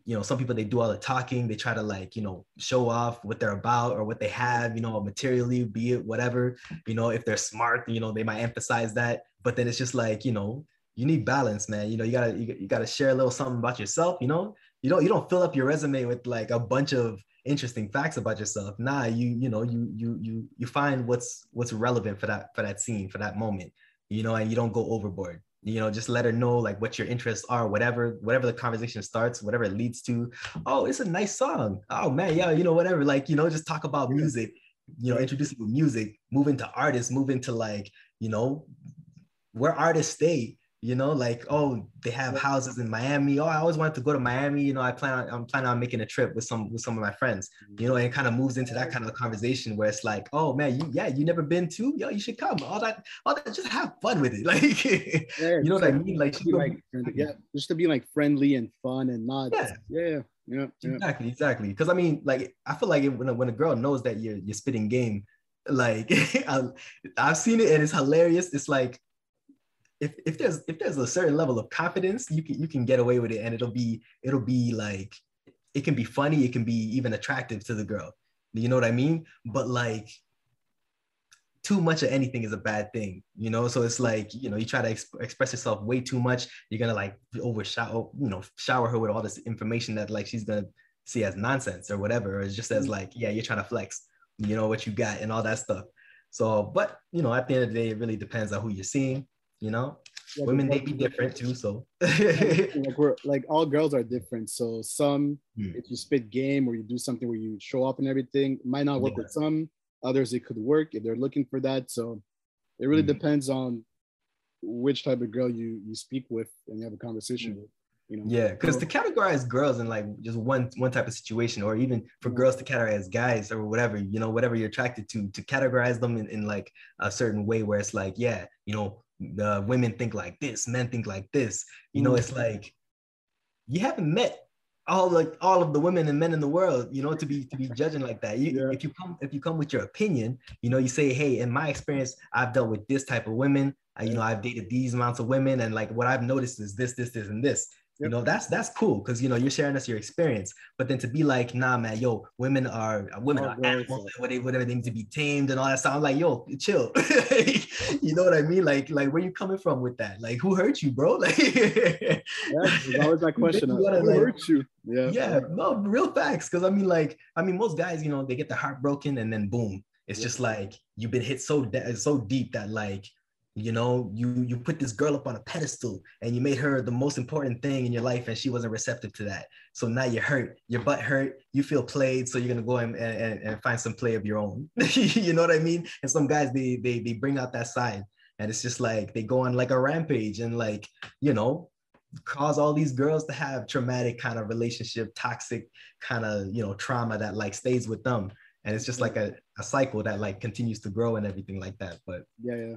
you know, some people they do all the talking, they try to like, you know, show off what they're about or what they have, you know, materially, be it whatever, you know, if they're smart, you know, they might emphasize that. But then it's just like, you know, you need balance, man. You know, you gotta you, gotta share a little something about yourself, you know. You don't you don't fill up your resume with like a bunch of interesting facts about yourself. Nah, you you know, you you you you find what's what's relevant for that for that scene, for that moment, you know, and you don't go overboard you know just let her know like what your interests are whatever whatever the conversation starts whatever it leads to oh it's a nice song oh man yeah you know whatever like you know just talk about music you know introducing music move into artists move into like you know where artists stay you know like oh they have houses in miami. Oh i always wanted to go to miami. You know i plan on i'm planning on making a trip with some with some of my friends you know and it kind of moves into that kind of conversation where it's like oh man you yeah you never been to yo you should come. All that all that just have fun with it. Like yeah, you know what i mean? like, like yeah just to be like friendly and fun and not yeah. Yeah yeah, yeah. exactly exactly. Because i mean like i feel like when a, when a girl knows that you're you're spitting game like I've seen it and it's hilarious. It's like if if there's if there's a certain level of confidence, you can you can get away with it, and it'll be it'll be like it can be funny, it can be even attractive to the girl. You know what I mean? But like too much of anything is a bad thing, you know. So it's like you know you try to exp- express yourself way too much, you're gonna like overshower, you know, shower her with all this information that like she's gonna see as nonsense or whatever, or it's just as mm-hmm. like yeah, you're trying to flex, you know what you got and all that stuff. So, but you know, at the end of the day, it really depends on who you're seeing you know yeah, women they be different too so like we're like all girls are different so some hmm. if you spit game or you do something where you show up and everything might not work yeah. with some others it could work if they're looking for that so it really hmm. depends on which type of girl you you speak with and you have a conversation hmm. with you know yeah because to categorize girls in like just one one type of situation or even for girls to categorize guys or whatever you know whatever you're attracted to to categorize them in, in like a certain way where it's like yeah you know the women think like this, men think like this. You know, it's mm-hmm. like you haven't met all like all of the women and men in the world, you know, to be to be judging like that. You, yeah. If you come if you come with your opinion, you know, you say, hey, in my experience, I've dealt with this type of women. I, you know, I've dated these amounts of women, and like what I've noticed is this, this, this, and this. You know, that's that's cool because you know you're sharing us your experience. But then to be like, nah, man, yo, women are uh, women oh, are animals, whatever, whatever they need to be tamed and all that stuff. I'm like, yo, chill. you know what I mean? Like, like where you coming from with that? Like, who hurt you, bro? Like, yeah, there's always that question. who like, hurt you? Yeah, yeah, no, real facts. Because I mean, like, I mean, most guys, you know, they get the heart broken and then boom, it's yeah. just like you've been hit so de- so deep that like you know you you put this girl up on a pedestal and you made her the most important thing in your life and she wasn't receptive to that. So now you're hurt your butt hurt you feel played so you're gonna go and, and, and find some play of your own. You know what i mean? And some guys they, they they bring out that side and it's just like they go on like a rampage and like you know cause all these girls to have traumatic kind of relationship toxic kind of you know trauma that like stays with them. And it's just like a, a cycle that like continues to grow and everything like that but yeah yeah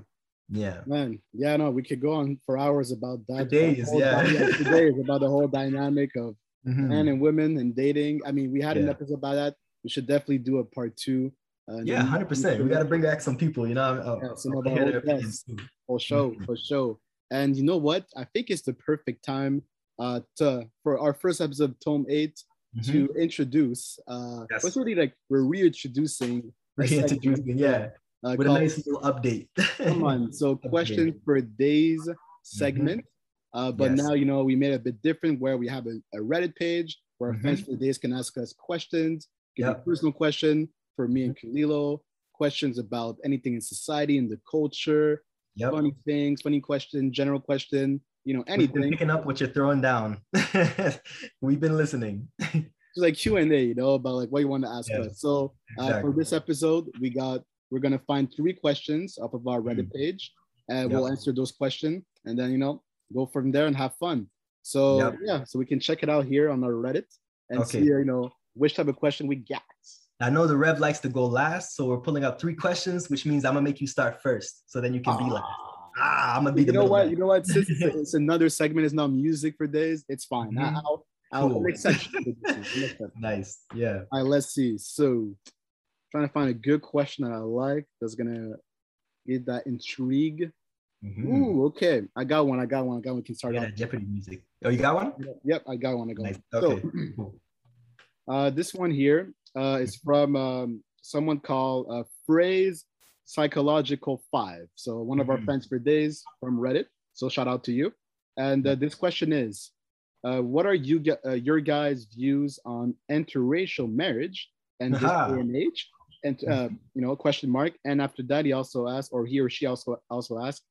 yeah. Man, yeah, no, we could go on for hours about that. Days, yeah. for days about the whole dynamic of mm-hmm. men and women and dating. I mean, we had yeah. an episode about that. We should definitely do a part two. Uh, yeah, hundred percent. We got to bring back some people. You know, uh, yeah, some of our guests for sure, mm-hmm. for sure. And you know what? I think it's the perfect time uh, to for our first episode, of Tome 8 mm-hmm. to introduce. Uh, yes. What's really like we're reintroducing. Reintroducing, yeah uh, with a nice little update. come on. So question for days segment. Mm-hmm. Uh, but yes. now you know we made a bit different where we have a, a Reddit page where mm-hmm. fans for days can ask us questions, give yep. a personal question for me and Kalilo, questions about anything in society and the culture, yep. funny things, funny question, general question, you know, anything. We're picking up what you're throwing down. We've been listening. It's like Q and A, you know, about like what you want to ask us. So uh, exactly. for this episode, we got we're gonna find three questions off of our Reddit mm. page, and yep. we'll answer those questions, and then you know go from there and have fun. So yep. yeah, so we can check it out here on our Reddit and okay. see you know which type of question we get. I know the Rev likes to go last, so we're pulling up three questions, which means I'm gonna make you start first, so then you can ah. be last. Ah, I'm gonna be you know what? You know what? Since it's, it's, another segment, it's not music for days. It's fine. Mm-hmm. I'll, I'll cool. make sense. nice. Yeah. All right. Let's see. So trying to find a good question that I like that's gonna get that intrigue. Mhm. Ooh, okay. I got one. I got one. I got one. We can start Yeah, off. Jeopardy music. Oh, you got one? Yep, I got one. I got Nice. one. Okay. So, cool. uh, this one here uh, is from um, someone called uh, Phrase Psychological Five. So one of our Mhm. friends for days from Reddit. So shout out to you. And uh, this question is, uh, what are you uh, your guys' views on interracial marriage and this day and age? And uh, you know, question mark. And after that, he also asked, or he or she also also asked,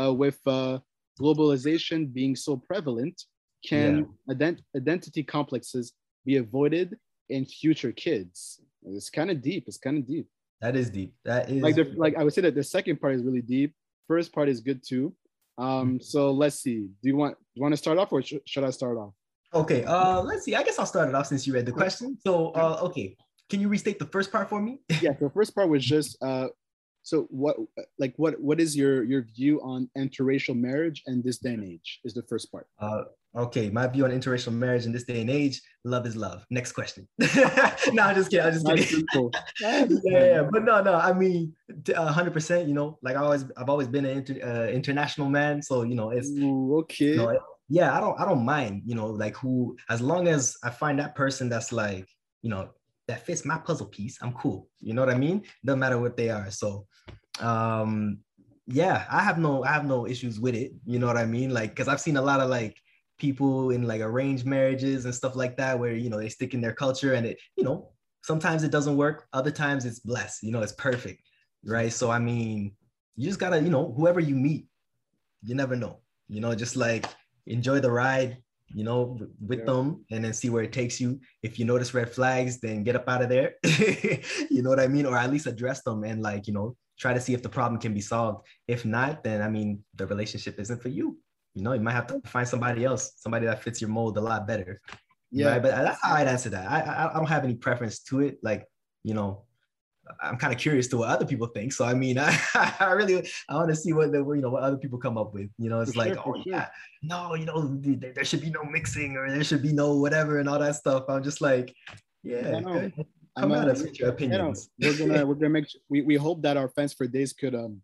uh, with uh, globalization being so prevalent, can ident- identity complexes be avoided in future kids? It's kind of deep. It's kind of deep. That is deep. That is Like the like I would say that the second part is really deep. First part is good too. Um, so let's see. Do you want do you want to start off or sh- should I start off? Okay, uh, let's see. I guess I'll start it off since you read the question. So, uh, okay, can you restate the first part for me? Yeah. The first part was just uh, so what like what what is your your view on interracial marriage and this day and age? Is the first part. Uh, okay, my view on interracial marriage in this day and age: love is love. Next question. no, I'm just kidding. I'm just Nice, kidding. simple. yeah, yeah, but no, no. I mean, hundred percent. You know, like I always, I've always been an inter, uh, international man. So you know, it's Ooh, okay. you know, yeah, I don't, I don't mind. You know, like who, as long as I find that person that's like, you know, that fits my puzzle piece, I'm cool. You know what I mean? Doesn't matter what they are. So, um, yeah, I have no, I have no issues with it. You know what I mean? Like, because I've seen a lot of like people in like arranged marriages and stuff like that, where you know they stick in their culture and it, you know, sometimes it doesn't work. Other times it's blessed. You know, it's perfect, right? So I mean, you just gotta, you know, whoever you meet, you never know. You know, just like enjoy the ride. You know, with Yeah. them, and then see where it takes you. If you notice red flags, then get up out of there. you know what I mean, or at least address them and like you know try to see if the problem can be solved. If not, then I mean the relationship isn't for you. You know, you might have to find somebody else, somebody that fits your mold a lot better. yeah. Right? But that's how I'd answer that. I, I I don't have any preference to it. Like, you know, I'm kind of curious to what other people think. So I mean, I, I really I want to see what the you know what other people come up with. You know, it's For like, sure, oh sure. yeah, no, you know, there, there should be no mixing or there should be no whatever and all that stuff. I'm just like, yeah, I know. come I'm, at uh, us with your you know, opinions. we're gonna we're gonna make we, we hope that our fans for days could um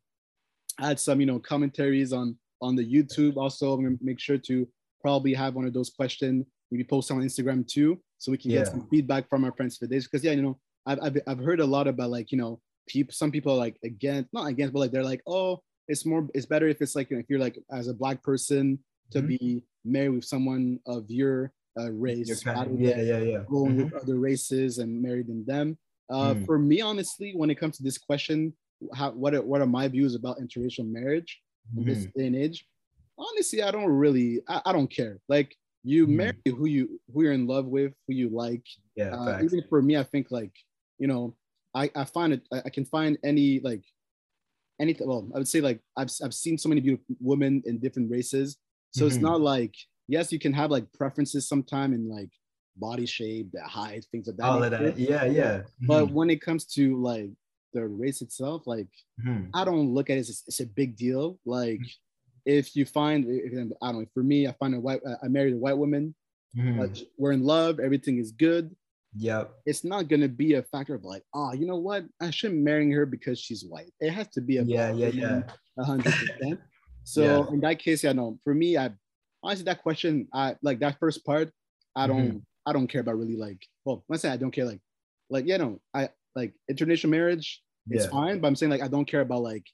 add some you know commentaries on on the YouTube. Also, I'm gonna make sure to probably have one of those questions maybe post on Instagram too, so we can Yeah. get some feedback from our friends for days. Because yeah, you know, I've, I've I've heard a lot about like you know people some people are like against not against but like they're like oh it's more it's better if it's like if you're like as a black person to Mhm. be married with someone of your uh, race Your kind- rather yeah, yeah, yeah. going Mhm. with other races and married in them. Uh, Mm. For me, honestly, when it comes to this question, how, what are, what are my views about interracial marriage in this Mhm. day and age? Honestly, I don't really, I, I don't care. Like you Mhm. marry who you who you're in love with, who you like. Yeah, Uh, even for me, I think like you know, I I find it, I, can find any like anything. Well, I would say like I've I've seen so many beautiful women in different races, so it's Mhm. not like yes, you can have like preferences sometime in like body shape, the height, things like that. all of that. Yeah, yeah. But Mhm. when it comes to like the race itself, like Mhm. I don't look at it as it's a big deal. Like if you find, I don't know, for me, I find a white, I married a white woman, Mhm. but we're in love, everything is good. Yep. It's not gonna be a factor of like, oh, you know what? I shouldn't marry her because she's white. It has to be about Yeah, yeah, yeah. hundred percent. So Yeah. in that case, yeah, no. For me, I honestly that question, I like that first part. I don't, Mm-hmm. I don't care about really like. Well, let's say I don't care like, like yeah, know, I like international marriage. It's Yeah. fine, but I'm saying like I don't care about like.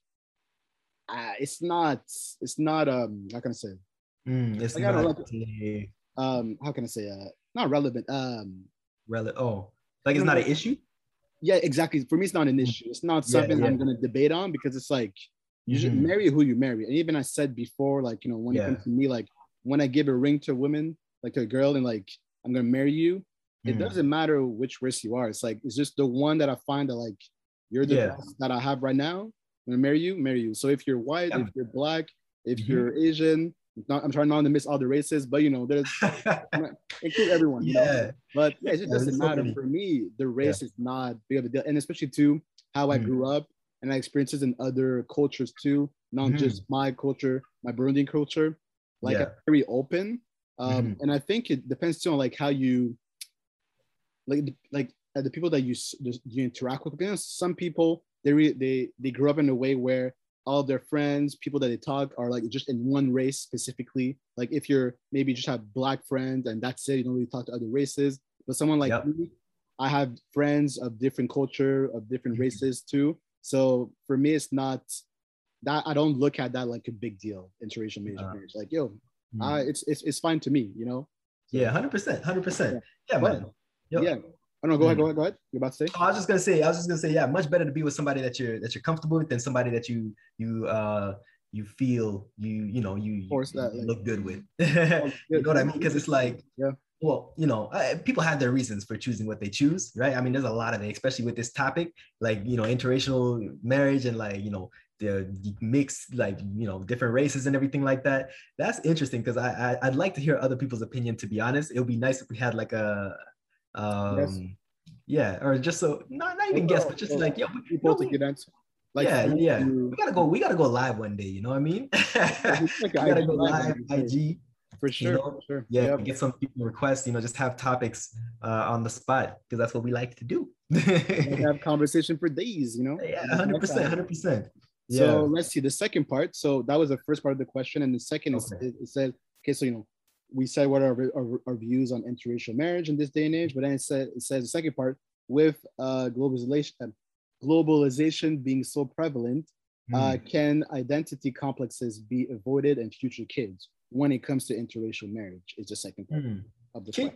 Uh, it's not. It's not. Um, how can I say? Mm, it's gotta not look- a Um, how can I say? Uh, not relevant. Um, rel- Oh, like it's not an issue. yeah, exactly. For me, it's not an issue. It's not Mm. Yeah, something I'm gonna debate on because it's like you should Mhm. marry who you marry. And even I said before, like, you know, when it comes to me, like when I give a ring to a woman, like a girl, and like I'm gonna marry you, it Mm. doesn't matter which race you are. It's like it's just the one that I find that like you're the Yeah. best that I have right now. I'm gonna marry you, marry you. So if you're white, Yeah. if you're black, if Mhm. you're Asian, not, I'm trying not to miss all the races, but you know, there's include everyone. you know? yeah. But yeah, it just Yeah, doesn't so matter for me. The race is not big of a deal, and especially too how I Mm. grew up and I experiences in other cultures too, not Mhm. just my culture, my Burundian culture. Like Yeah. Very open, um, Mhm. and I think it depends too on like how you, like like uh, the people that you you interact with. Because some people they re- they they grew up in a way where all their friends, people that they talk are like just in one race specifically. Like if you're maybe just have black friends and that's it, you don't really talk to other races. But someone like yep. me, I have friends of different culture, of different mm-hmm. races too. So for me, it's not that I don't look at that like a big deal, interracial marriage. Uh, marriage. Like, yo, mm-hmm. uh, it's, it's it's fine to me, you know. So, yeah, hundred percent, hundred percent. Yeah, man. Yeah. Oh no, go ahead, go ahead, go ahead. You're about to say? Oh, I was just gonna say, I was just gonna say, yeah, much better to be with somebody that you're that you're comfortable with than somebody that you you uh you feel you you know you, you, that, like, look good with. you know what I mean? Because it's like, yeah. Well, you know, I, people have their reasons for choosing what they choose, right? I mean, there's a lot of it, especially with this topic, like you know, interracial marriage and like you know, the mix like you know different races and everything like that that's interesting because I, I would like to hear other people's opinion to be honest it would be nice if we had like a um yes. yeah or just so not, not even guess but just like yeah we, people to get answer like yeah yeah we gotta go we gotta go live one day you know what i mean we gotta go live ig for sure, you know? for sure. Yeah, yep. get some people requests, you know, just have topics uh, on the spot because that's what we like to do. have conversation for days, you know. Yeah, hundred percent, hundred percent. So yeah. let's see the second part. So that was the first part of the question, and the second okay. is it said, okay, so you know, we said what are our, our, our, views on interracial marriage in this day and age, but then it said it says the second part with uh, globalization globalization being so prevalent, mm. uh, hmm. can identity complexes be avoided in future kids when it comes to interracial marriage? Is the second part mm. of the can,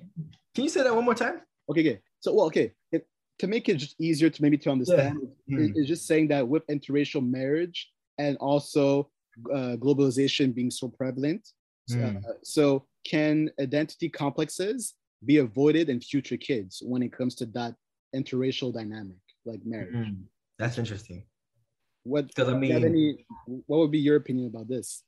can you say that one more time? Okay, okay. So well, okay. It, to make it just easier to maybe to understand, yeah. mm. it's just saying that with interracial marriage and also uh, globalization being so prevalent, mm. uh, so can identity complexes be avoided in future kids when it comes to that interracial dynamic, like marriage? Mm. That's interesting. What I mean, any, what would be your opinion about this?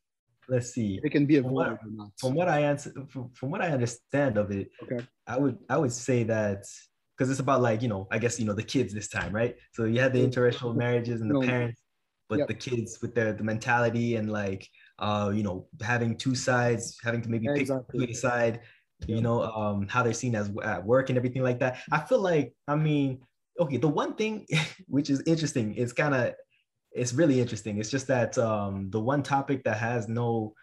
Let's see. If it can be avoided from what, From what I answer, from, from what I understand of it, okay, I would I would say that because it's about like you know i guess you know the kids this time right so you had the interracial marriages and the parents but yep. the kids with their the mentality and like uh you know having two sides having to maybe pick exactly. a side yep. you know um how they're seen as at work and everything like that i feel like i mean okay the one thing which is interesting it's kind of it's really interesting it's just that um the one topic that has no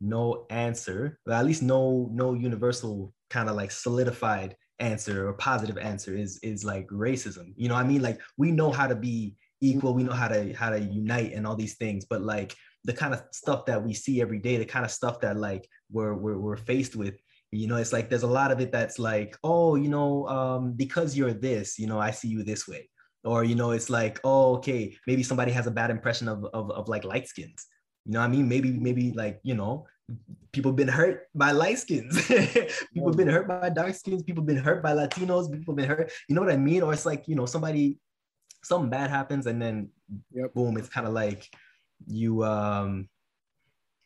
no answer at least no no universal kind of like solidified answer or positive answer is is like racism you know i mean like we know how to be equal we know how to how to unite and all these things but like the kind of stuff that we see every day the kind of stuff that like we're we're, we're faced with you know it's like there's a lot of it that's like oh you know um because you're this you know i see you this way or you know it's like oh okay maybe somebody has a bad impression of of, of like light skins you know what i mean maybe maybe like you know people been hurt by light skins. people been hurt by dark skins. People been hurt by Latinos. People been hurt. You know what I mean? Or it's like, you know, somebody, something bad happens and then yep. boom, it's kind of like you, um,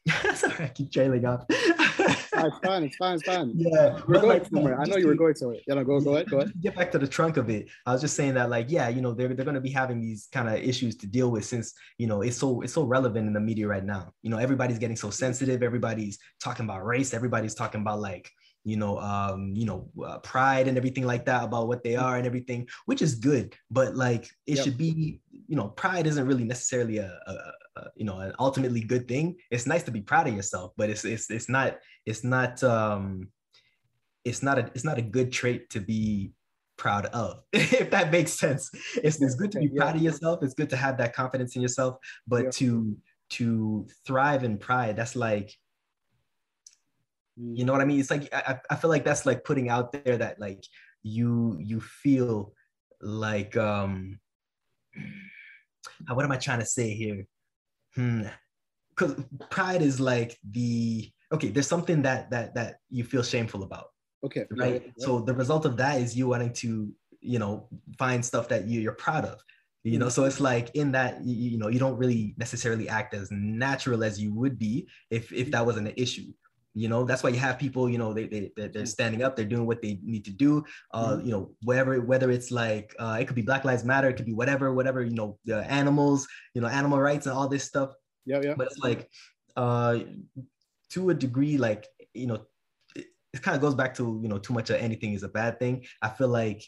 sorry, I keep trailing off. it's fine. It's fine. It's fine. Yeah, we're going like, somewhere. I know you were going somewhere. Yeah, no, go, go ahead. Go ahead. Get back to the trunk of it. I was just saying that, like, yeah, you know, they're they're going to be having these kind of issues to deal with since you know it's so it's so relevant in the media right now. You know, everybody's getting so sensitive. Everybody's talking about race. Everybody's talking about like you know, um, you know, uh, pride and everything like that about what they are and everything, which is good. But like, it yep. should be, you know, pride isn't really necessarily a, a, a, you know, an ultimately good thing. It's nice to be proud of yourself, but it's it's it's not it's not um, it's not a it's not a good trait to be proud of if that makes sense it's, it's good to be proud of yourself it's good to have that confidence in yourself but to to thrive in pride that's like you know what I mean? It's like I, I feel like that's like putting out there that like you you feel like um what am I trying to say here? Hmm. Because pride is like the okay, there's something that that that you feel shameful about. Okay. Right. Yeah. So the result of that is you wanting to, you know, find stuff that you, you're proud of. You know, so it's like in that you, you know, you don't really necessarily act as natural as you would be if if that wasn't an issue you know that's why you have people you know they, they they're mm. standing up they're doing what they need to do uh mm-hmm. you know whatever whether it's like uh it could be black lives matter it could be whatever whatever you know the animals you know animal rights and all this stuff yeah yeah but it's like uh to a degree like you know it, it kind of goes back to you know too much of anything is a bad thing i feel like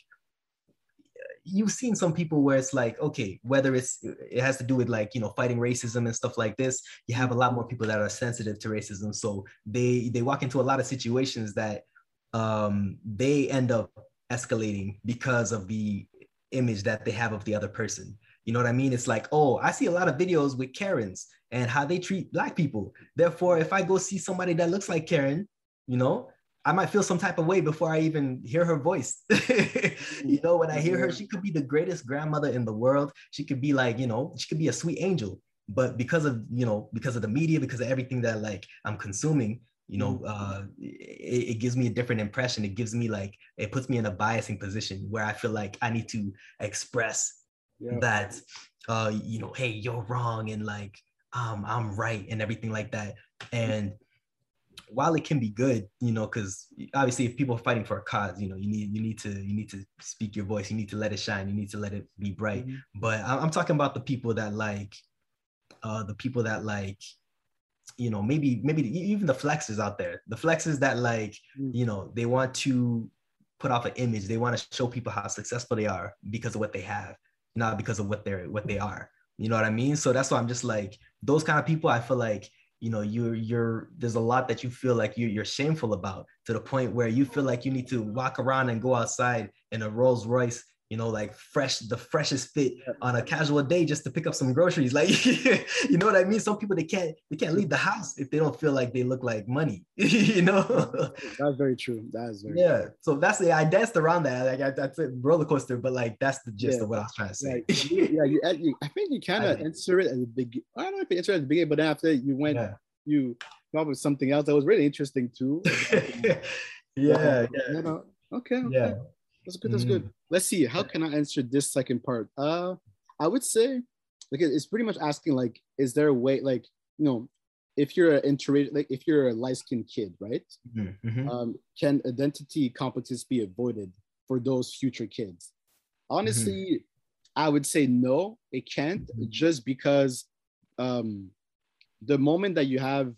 you've seen some people where it's like okay whether it's it has to do with like you know fighting racism and stuff like this you have a lot more people that are sensitive to racism. So they they walk into a lot of situations that um they end up escalating because of the image that they have of the other person. You know what i mean? It's like oh i see a lot of videos with karens and how they treat black people. Therefore if i go see somebody that looks like karen you know I might feel some type of way before I even hear her voice. you know, when I hear her, she could be the greatest grandmother in the world. She could be like, you know, she could be a sweet angel. But because of, you know, because of the media, because of everything that like I'm consuming, you know, mm-hmm. uh, it, it gives me a different impression. It gives me like, it puts me in a biasing position where I feel like I need to express yeah. that, uh, you know, hey, you're wrong and like, um, I'm right and everything like that. And while it can be good, you know, because obviously if people are fighting for a cause, you know, you need you need to you need to speak your voice, you need to let it shine, you need to let it be bright. Mm-hmm. But I'm talking about the people that like, uh, the people that like, you know, maybe maybe even the flexes out there, the flexes that like, mm-hmm. you know, they want to put off an image, they want to show people how successful they are because of what they have, not because of what they're what they are. You know what I mean? So that's why I'm just like those kind of people. I feel like you know you're you're there's a lot that you feel like you, you're shameful about to the point where you feel like you need to walk around and go outside in a rolls royce you know, like fresh, the freshest fit on a casual day just to pick up some groceries. Like, you know what I mean? Some people they can't they can't leave the house if they don't feel like they look like money. you know, that's very true. That's very yeah. True. So that's the I danced around that. Like I, that's a roller coaster, but like that's the gist yeah. of what I was trying to say. yeah, you, you, I think you kind of answer it at the beginning. I don't know if you answered at the beginning, but then after you went, yeah. you probably something else that was really interesting too. yeah, yeah. You know, okay, okay. Yeah. That's good. That's mm. good. Let's see. How can I answer this second part? Uh, I would say, like, it's pretty much asking, like, is there a way, like, you know, if you're an interracial, like, if you're a light skinned kid, right? Mm-hmm. mm-hmm. Um, can identity complexes be avoided for those future kids? Honestly, mm-hmm. I would say no, it can't, mm-hmm. just because um, the moment that you have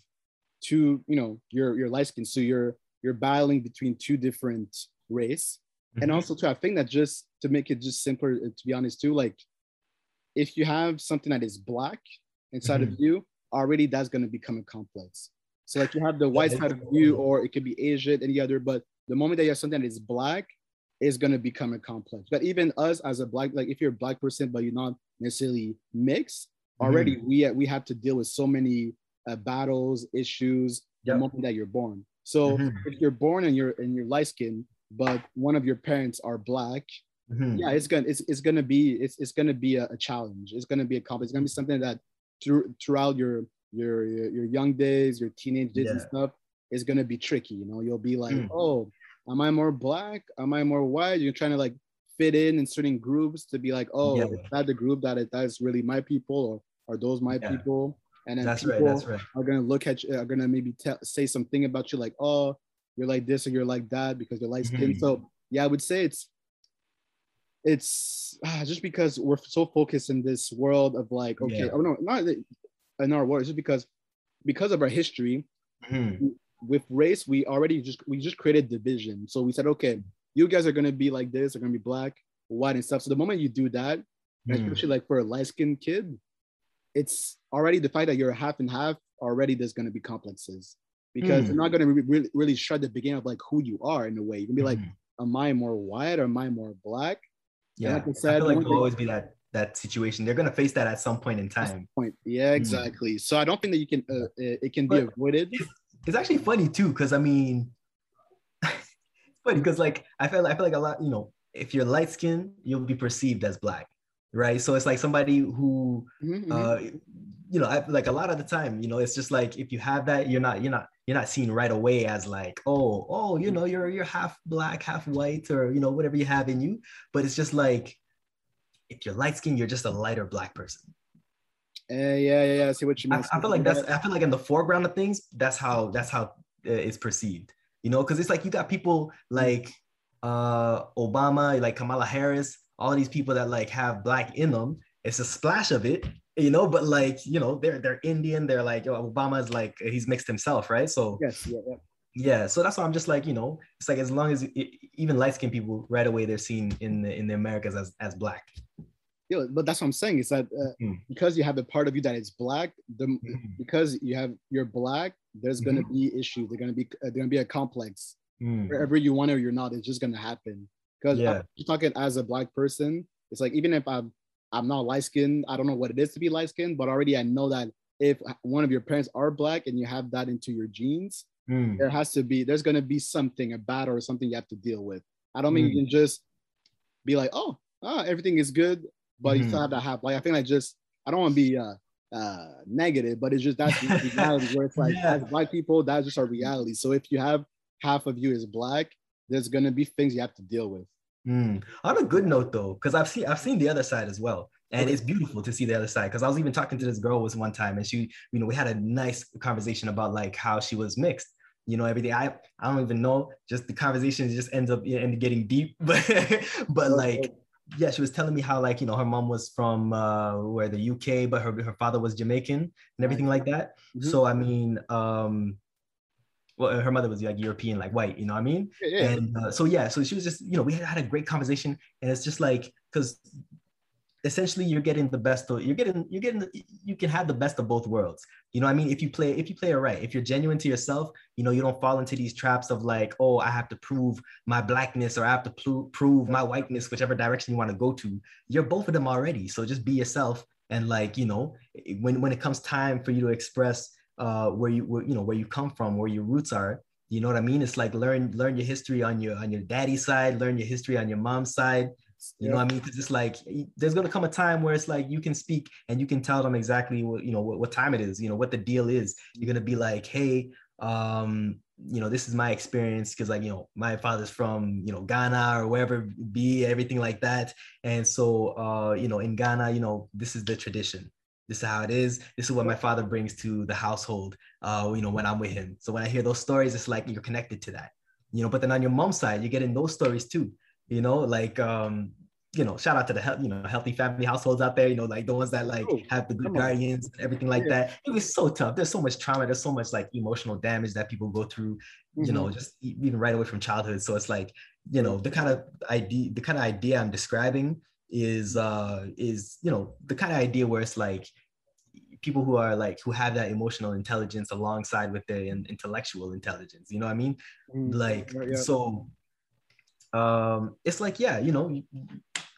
two, you know, you're you're light skinned, so you're you're battling between two different race and mm-hmm. also too i think that just to make it just simpler uh, to be honest too like if you have something that is black inside mm-hmm. of you already that's going to become a complex so like you have the white side of you or it could be asian any other but the moment that you have something that is black is going to become a complex but even us as a black like if you're a black person but you're not necessarily mixed already mm-hmm. we we have to deal with so many uh, battles issues yep. the moment that you're born so mm-hmm. if you're born and you're and you're light skin but one of your parents are black mm-hmm. yeah it's gonna it's, it's gonna be it's, it's gonna be a, a challenge it's gonna be a complex it's gonna be something that through, throughout your, your your young days your teenage days yeah. and stuff is gonna be tricky you know you'll be like mm. oh am i more black am i more white you're trying to like fit in in certain groups to be like oh yeah. is that the group that it, that's really my people or are those my yeah. people and then that's people right, that's right. are gonna look at you are gonna maybe tell, say something about you like oh you're like this or you're like that because you're light skinned. Mm-hmm. So yeah, I would say it's it's ah, just because we're so focused in this world of like okay, yeah. oh no, not in our world. It's just because because of our history mm-hmm. with race, we already just we just created division. So we said, okay, you guys are gonna be like this, are gonna be black, white, and stuff. So the moment you do that, mm. especially like for a light skinned kid, it's already the fact that you're half and half. Already, there's gonna be complexes because mm. they're not going to re- really, really show the beginning of like who you are in a way. You can be like, mm. am I more white or am I more black? Yeah, like I, said, I feel like there'll always be that that situation. They're going to face that at some point in time. Point. Yeah, hmm. exactly. Mm. So I don't think that you can. Uh, it can be but avoided. It's actually funny too, because I mean, it's funny because like I feel I feel like a lot. You know, if you're light skinned, you'll be perceived as black, right? So it's like somebody who, mm-hmm. uh, you know, I, like a lot of the time, you know, it's just like if you have that, you're not you're not you're not seen right away as like oh oh you know you're you're half black half white or you know whatever you have in you. But it's just like if you're light skinned you're just a lighter black person. Uh, yeah yeah yeah I see what you mean I, I feel like that's i feel like in the foreground of things that's how that's how uh, it's perceived you know? Because it's like you got people like uh obama like kamala harris all these people that like have black in them it's a splash of it you know, but like, you know, they're they're Indian, they're like, Obama's like he's mixed himself, right? So yes, yeah, yeah. Yeah, so that's why I'm just like, you know, it's like as long as it, even light skinned people right away they're seen in the in the Americas as as black. Yeah, but that's what I'm saying. Is that uh, Mm. because you have a part of you that is black, the Mhm. because you have you're black, there's gonna Mhm. be issues. There's gonna be uh, there's gonna be a complex. Mm. Wherever you want or you're not, it's just gonna happen. Because Yeah. I'm talking as a black person, it's like even if I'm I'm not light skinned, I don't know what it is to be light skinned, but already I know that if one of your parents are black and you have that into your genes, Mm. there has to be there's gonna be something a battle or something you have to deal with. I don't mean Mm. you can just be like, oh, ah, everything is good, but you Mhm. still have to have like I think like just I don't want to be uh uh negative, but it's just that's the reality where it's like Yeah. as black people, that's just our reality. So if you have half of you is black, there's gonna be things you have to deal with. Mm. On a good note though, because I've seen I've seen the other side as well, and Okay. it's beautiful to see the other side. Because I was even talking to this girl was one time, and she, you know, we had a nice conversation about like how she was mixed. You know, everything. I I don't even know. Just the conversation just ends up you know, end getting deep, but but like yeah, she was telling me how like you know her mom was from uh where the UK, but her her father was Jamaican and everything like that. Mhm. So I mean, um, well, her mother was like European, like white. You know what I mean? Yeah, yeah. And uh, so yeah, so she was just you know we had, had a great conversation, and it's just like because essentially you're getting the best of you're getting you're getting you can have the best of both worlds you know what i mean if you play if you play it right if you're genuine to yourself you know you don't fall into these traps of like oh i have to prove my blackness or i have to pl- prove my whiteness whichever direction you want to go to you're both of them already so just be yourself and like you know when when it comes time for you to express uh where you where, you know where you come from where your roots are you know what i mean it's like learn learn your history on your on your daddy's side learn your history on your mom's side you know what I mean? Because it's like there's gonna come a time where it's like you can speak and you can tell them exactly what you know what, what time it is, you know, what the deal is. You're gonna be like, hey, um, you know, this is my experience because like you know, my father's from you know Ghana or wherever be, everything like that. And so uh, you know, in Ghana, you know, this is the tradition. This is how it is. This is what my father brings to the household. Uh, you know, when I'm with him. So when I hear those stories, it's like you're connected to that. You know, but then on your mom's side, you're getting those stories too you know like um you know shout out to the health you know healthy family households out there you know like the ones that like have the good guardians and everything like Yeah. that it was so tough there's so much trauma there's so much like emotional damage that people go through you Mhm. know just even right away from childhood so it's like you know the kind of idea the kind of idea i'm describing is uh is you know the kind of idea where it's like people who are like who have that emotional intelligence alongside with their in- intellectual intelligence you know what i mean? Mhm. like Yeah, so um it's like yeah you know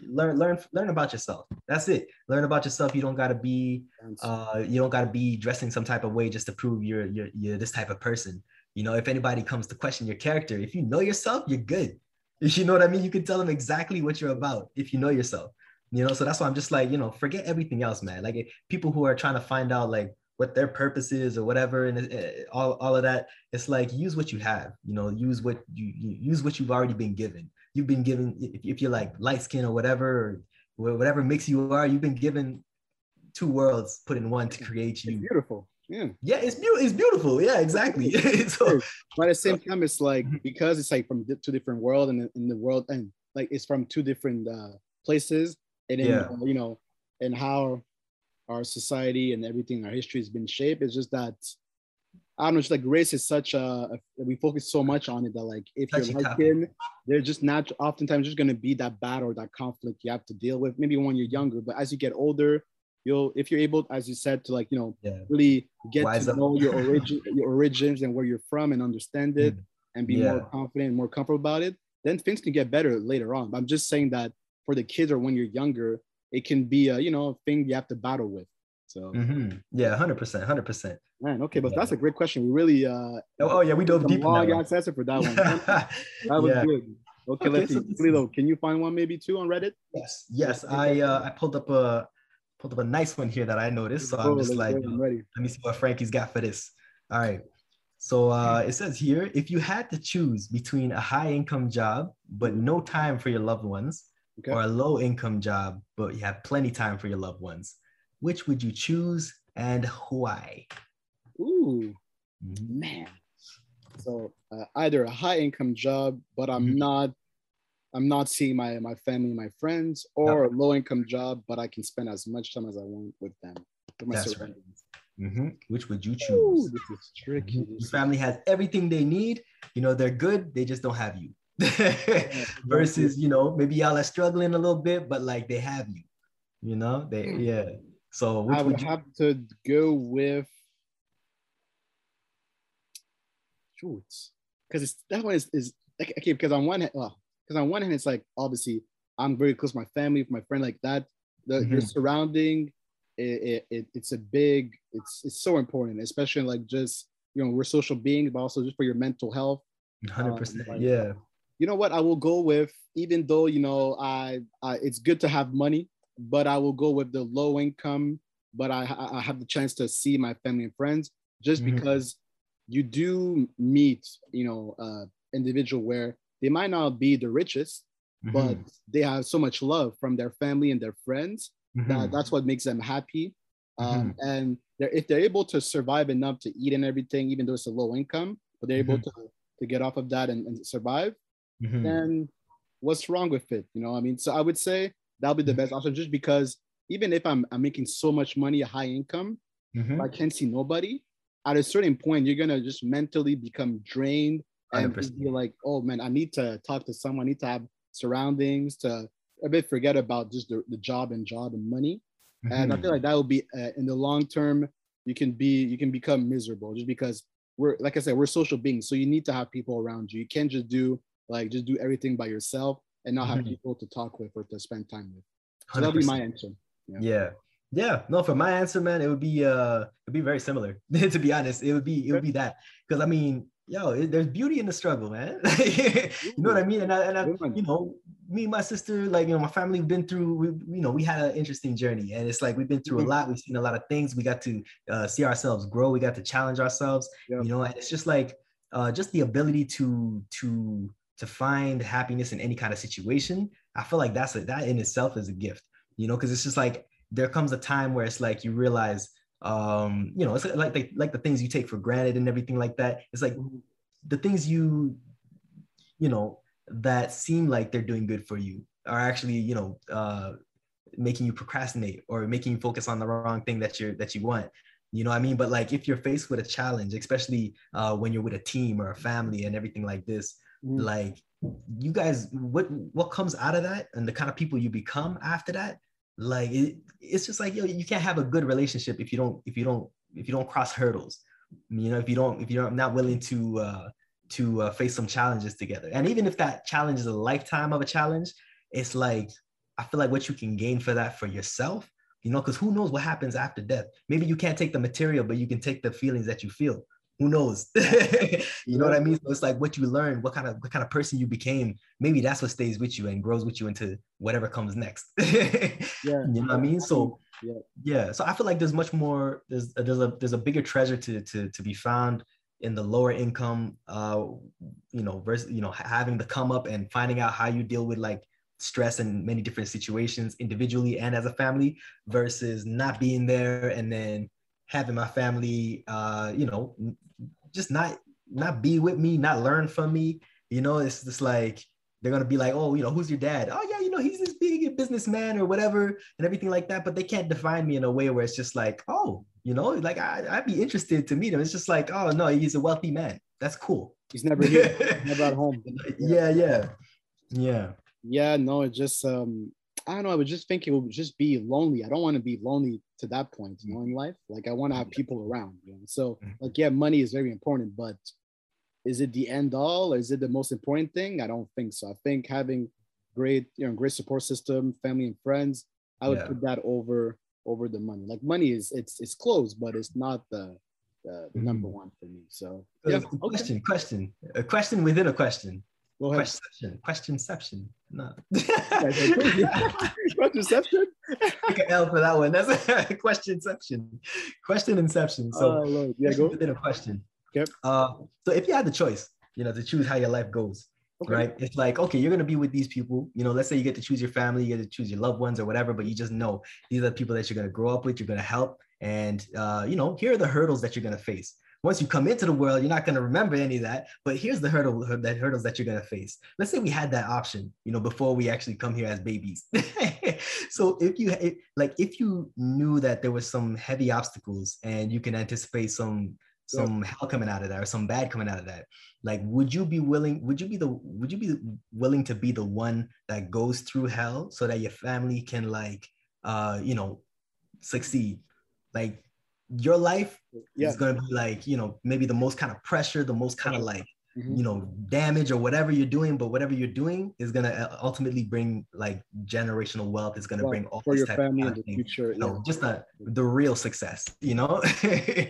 learn learn learn about yourself. That's it. Learn about yourself. You don't got to be uh you don't got to be dressing some type of way just to prove you're you're you're this type of person. You know if anybody comes to question your character if you know yourself you're good you know what i mean you can tell them exactly what you're about if you know yourself you know? So that's why i'm just like you know forget everything else man. Like people who are trying to find out like what their purpose is or whatever and uh, all, all of that it's like use what you have you know? Use what you, you use what you've already been given. You've been given if, if you're like light skin or whatever or whatever mix you are you've been given two worlds put in one to create It's you. beautiful. Yeah. yeah it's beautiful it's beautiful yeah exactly so But at the same time, it's like because it's like from two different world and in the world and like it's from two different uh, places and then Yeah. you know and how our society and everything our history has been shaped. It's just that I don't know. It's like race is such a, a we focus so much on it that like if Touchy you're light skin, there's just not oftentimes just going to be that battle or that conflict you have to deal with. Maybe when you're younger, but as you get older, you'll if you're able, as you said, to like you know yeah really get Wise to up. know your origin, your origins, and where you're from, and understand it, and be Yeah. more confident and more comfortable about it. Then things can get better later on. But I'm just saying that for the kids or when you're younger, it can be a you know thing you have to battle with. So Mhm. yeah 100% 100% man, okay, but Yeah. that's a great question. We really uh oh, oh yeah we dove deep long that one. ass answer for that one. that was Yeah. good. Okay, Okay, let's so see. Lilo, can you find one maybe two on Reddit? yes yes i uh i pulled up a pulled up a nice one here that i noticed so i'm just like go. I'm ready. let me see what frankie's got for this all right so uh it says here if you had to choose between a high income job but no time for your loved ones Okay. or a low income job but you have plenty time for your loved ones which would you choose and why Ooh, Mhm. man. So uh, either a high income job, but I'm Mhm. not, I'm not seeing my my family, my friends, or a low income job, but I can spend as much time as I want with them. With my That's right. Mm-hmm. Which would you choose? Ooh, this is tricky. Mm-hmm. Your family has everything they need. You know, they're good. They just don't have you. Versus, you know, maybe y'all are struggling a little bit, but like they have you. You know, they Hmm. yeah. So which I would would you? have to go with shoots because it's that one is, is okay because on one hand well because on one hand it's like obviously I'm very close to my family with my friend like that the your Mhm. surrounding it, it, it it's a big it's it's so important especially like just you know we're social beings but also just for your mental health Hundred percent. like- Yeah. you know what I will go with even though you know I, I it's good to have money but I will go with the low income but I I have the chance to see my family and friends just Mhm. because you do meet you know uh individual where they might not be the richest but Mhm. they have so much love from their family and their friends that Mhm. that's what makes them happy um, Mm-hmm. and they're, if they're able to survive enough to eat and everything even though it's a low income but they're able to to get off of that and, and survive Mhm. then what's wrong with it? You know, I mean, so I would say that'll be the Mm-hmm. best option just because even if I'm, I'm making so much money, a high income, Mhm. I can't see nobody. At a certain point, you're gonna just mentally become drained and 100%. be like, oh man, I need to talk to someone, I need to have surroundings to a bit forget about just the, the job and job and money. And I Mhm. feel like that will be uh, in the long term, you can be you can become miserable just because we're like I said, we're social beings. So you need to have people around you. You can't just do like just do everything by yourself and not have Mhm. people to talk with or to spend time with. So that'll be my answer. Yeah. Yeah. Yeah. No, for my answer, man, it would be uh it'd be very similar. to be honest, it would be it would be that. Because I mean, yo, there's beauty in the struggle, man. you know what I mean? And I, and I, you know, me and my sister, like you know, my family, we've been through. We, you know, we had an interesting journey, and it's like we've been through a Mhm. lot. We've seen a lot of things. We got to uh, see ourselves grow. We got to challenge ourselves. Yeah. You know, and it's just like uh, just the ability to to to find happiness in any kind of situation. I feel like that's a, that in itself is a gift. You know, because it's just like there comes a time where it's like you realize um you know it's like the, like the things you take for granted and everything like that. It's like the things you you know that seem like they're doing good for you are actually you know uh making you procrastinate or making you focus on the wrong thing that you're that you want. You know what i mean? But like if you're faced with a challenge especially uh when you're with a team or a family and everything like this Mhm. like you guys what what comes out of that and the kind of people you become after that like it, it's just like yo you can't have a good relationship if you don't if you don't if you don't cross hurdles. You know if you don't if you're not willing to uh to uh, face some challenges together. And even if that challenge is a lifetime of a challenge it's like i feel like what you can gain for that for yourself you know because who knows what happens after death. Maybe you can't take the material but you can take the feelings that you feel who knows? You know what i mean? So it's like what you learn what kind of what kind of person you became maybe that's what stays with you and grows with you into whatever comes next. Yeah. you know what i mean? So Yeah. yeah so i feel like there's much more there's there's a there's a bigger treasure to to to be found in the lower income uh you know versus you know having to come up and finding out how you deal with like stress in many different situations individually and as a family versus not being there and then having my family uh you know just not not be with me not learn from me. You know it's just like they're gonna be like oh you know who's your dad? Oh yeah you know he's this big businessman or whatever and everything like that but they can't define me in a way where it's just like oh you know like I, i'd be interested to meet him. It's just like oh no he's a wealthy man. That's cool. He's never here, never at home. yeah yeah. Yeah. Yeah, no, it just um I don't know, I would just think it would just be lonely. I don't want to be lonely to that point, you know, in life. Like I want to have people around, you know. So Mhm. like yeah, money is very important, but is it the end all or is it the most important thing? I don't think so. I think having great, you know, great support system, family and friends, I would Yeah. put that over over the money. Like money is it's it's close, but it's not the the, the number one for me. So yeah, question question a question within a question ahead. question questionception no Contraception? Take an L for that one. That's a questionception. Question inception. So Lord. yeah, go. within a question. Yep. Uh, so if you had the choice, you know, to choose how your life goes, Okay. right? It's like, okay, you're gonna be with these people. You know, let's say you get to choose your family, you get to choose your loved ones or whatever, but you just know these are the people that you're gonna grow up with, you're gonna help, and uh, you know, here are the hurdles that you're gonna face. Once you come into the world, you're not gonna remember any of that, but here's the hurdle, that hurdles that you're gonna face. Let's say we had that option, you know, before we actually come here as babies. so if you like if you knew that there was some heavy obstacles and you can anticipate some some yeah. hell coming out of that or some bad coming out of that like would you be willing would you be the would you be willing to be the one that goes through hell so that your family can like uh you know succeed like your life yeah. is going to be like you know maybe the most kind of pressure the most kind of like mm-hmm. you know damage or whatever you're doing but whatever you're doing is going to uh, ultimately bring like generational wealth is going to bring all for your family in the future you know just the the real success you know?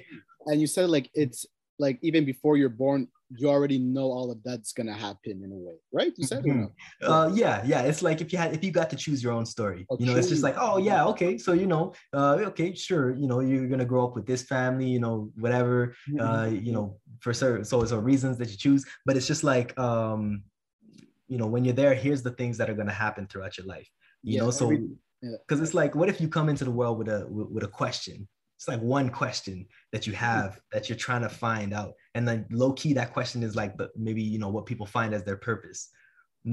And you said like it's like even before you're born you already know all of that's gonna happen in a way, right? You said mm-hmm. uh, yeah, yeah. It's like if you had if you got to choose your own story, oh, you know, it's just like, oh yeah, okay, so you know, uh, okay, sure, you know, you're gonna grow up with this family, you know, whatever, mm-hmm. uh, you know, for certain so so reasons that you choose, but it's just like um, you know, when you're there, here's the things that are gonna happen throughout your life, you yeah, know, so because it's like, what if you come into the world with a with a question, it's like one question that you hmm. have that you're trying to find out. And then low key that question is like the, maybe you know what people find as their purpose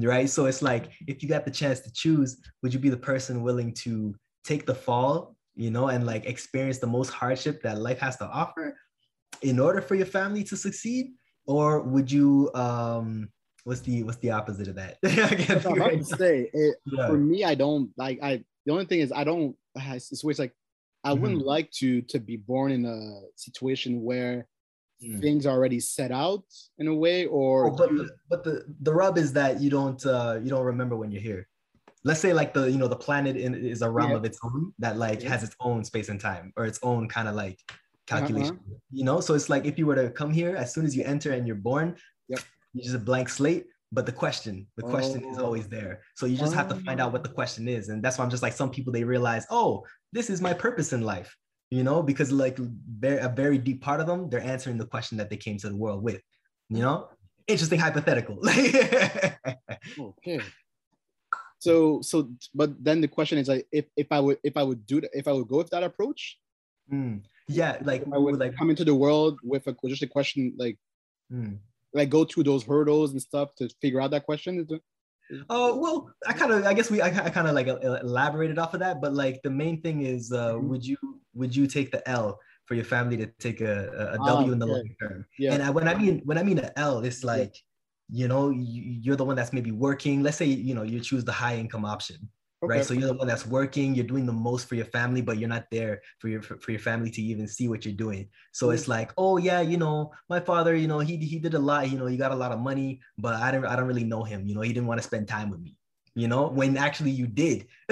right? So it's like if you got the chance to choose would you be the person willing to take the fall you know and like experience the most hardship that life has to offer in order for your family to succeed? Or would you um what's the what's the opposite of that? I am to say. It, yeah. for me i don't like i the only thing is i don't it's always like I mm-hmm. wouldn't like to to be born in a situation where mm. things are already set out in a way or oh, but, the, but the the rub is that you don't uh you don't remember when you're here let's say like the you know the planet in, is a realm yeah. of its own that like yeah. has its own space and time or its own kind of like uh-huh. calculation uh-huh. you know so it's like if you were to come here as soon as you enter and you're born yep. you're just a blank slate but the question the question oh. is always there so you just have to find out what the question is and that's why i'm just like some people they realize oh this is my purpose in life you know because like very, a very deep part of them they're answering the question that they came to the world with you know interesting hypothetical okay so so but then the question is like if, if i would if i would do that if i would go with that approach mm. yeah like i would like come into the world with a just a question like mm like go through those hurdles and stuff to figure out that question? Oh uh, well, I kind of I guess we I, I kind of like elaborated off of that, but like the main thing is, uh, mm-hmm. would you would you take the L for your family to take a, a ah, in the yeah. long term? Yeah. And I, when I mean when I mean the L, it's like you know you, you're the one that's maybe working. Let's say you know you choose the high income option okay. right? So you're the one that's working, you're doing the most for your family, but you're not there for your for, for your family to even see what you're doing. So mm-hmm. it's like, oh yeah, you know, my father, you know, he he did a lot, you know, he got a lot of money, but I don't I don't really know him. You know, he didn't want to spend time with me. You know, when actually you did.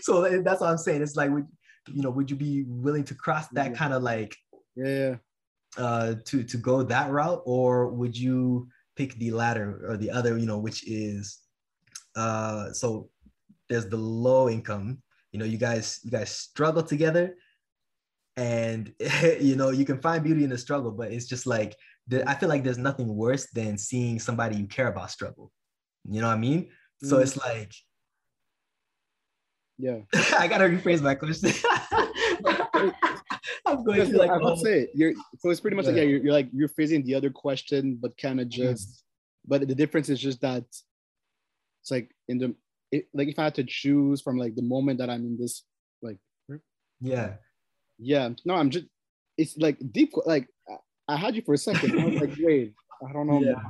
so that's what I'm saying. It's like, would you know, would you be willing to cross that kind of like, yeah, uh, to to go that route, or would you pick the latter or the other? You know, which is, uh, so there's the low income you know you guys you guys struggle together and you know you can find beauty in the struggle but it's just like i feel like there's nothing worse than seeing somebody you care about struggle you know what i mean mm. so it's like yeah i gotta rephrase my question i'm going to like i'll oh. say you're so it's pretty much yeah. like yeah you're, you're like you're phrasing the other question but kind of mm. just mm. but the difference is just that it's like in the it, like if I had to choose from like the moment that I'm in this like yeah. Yeah. No I'm just it's like deep like I had you for a second. I was like wait I don't know. Yeah.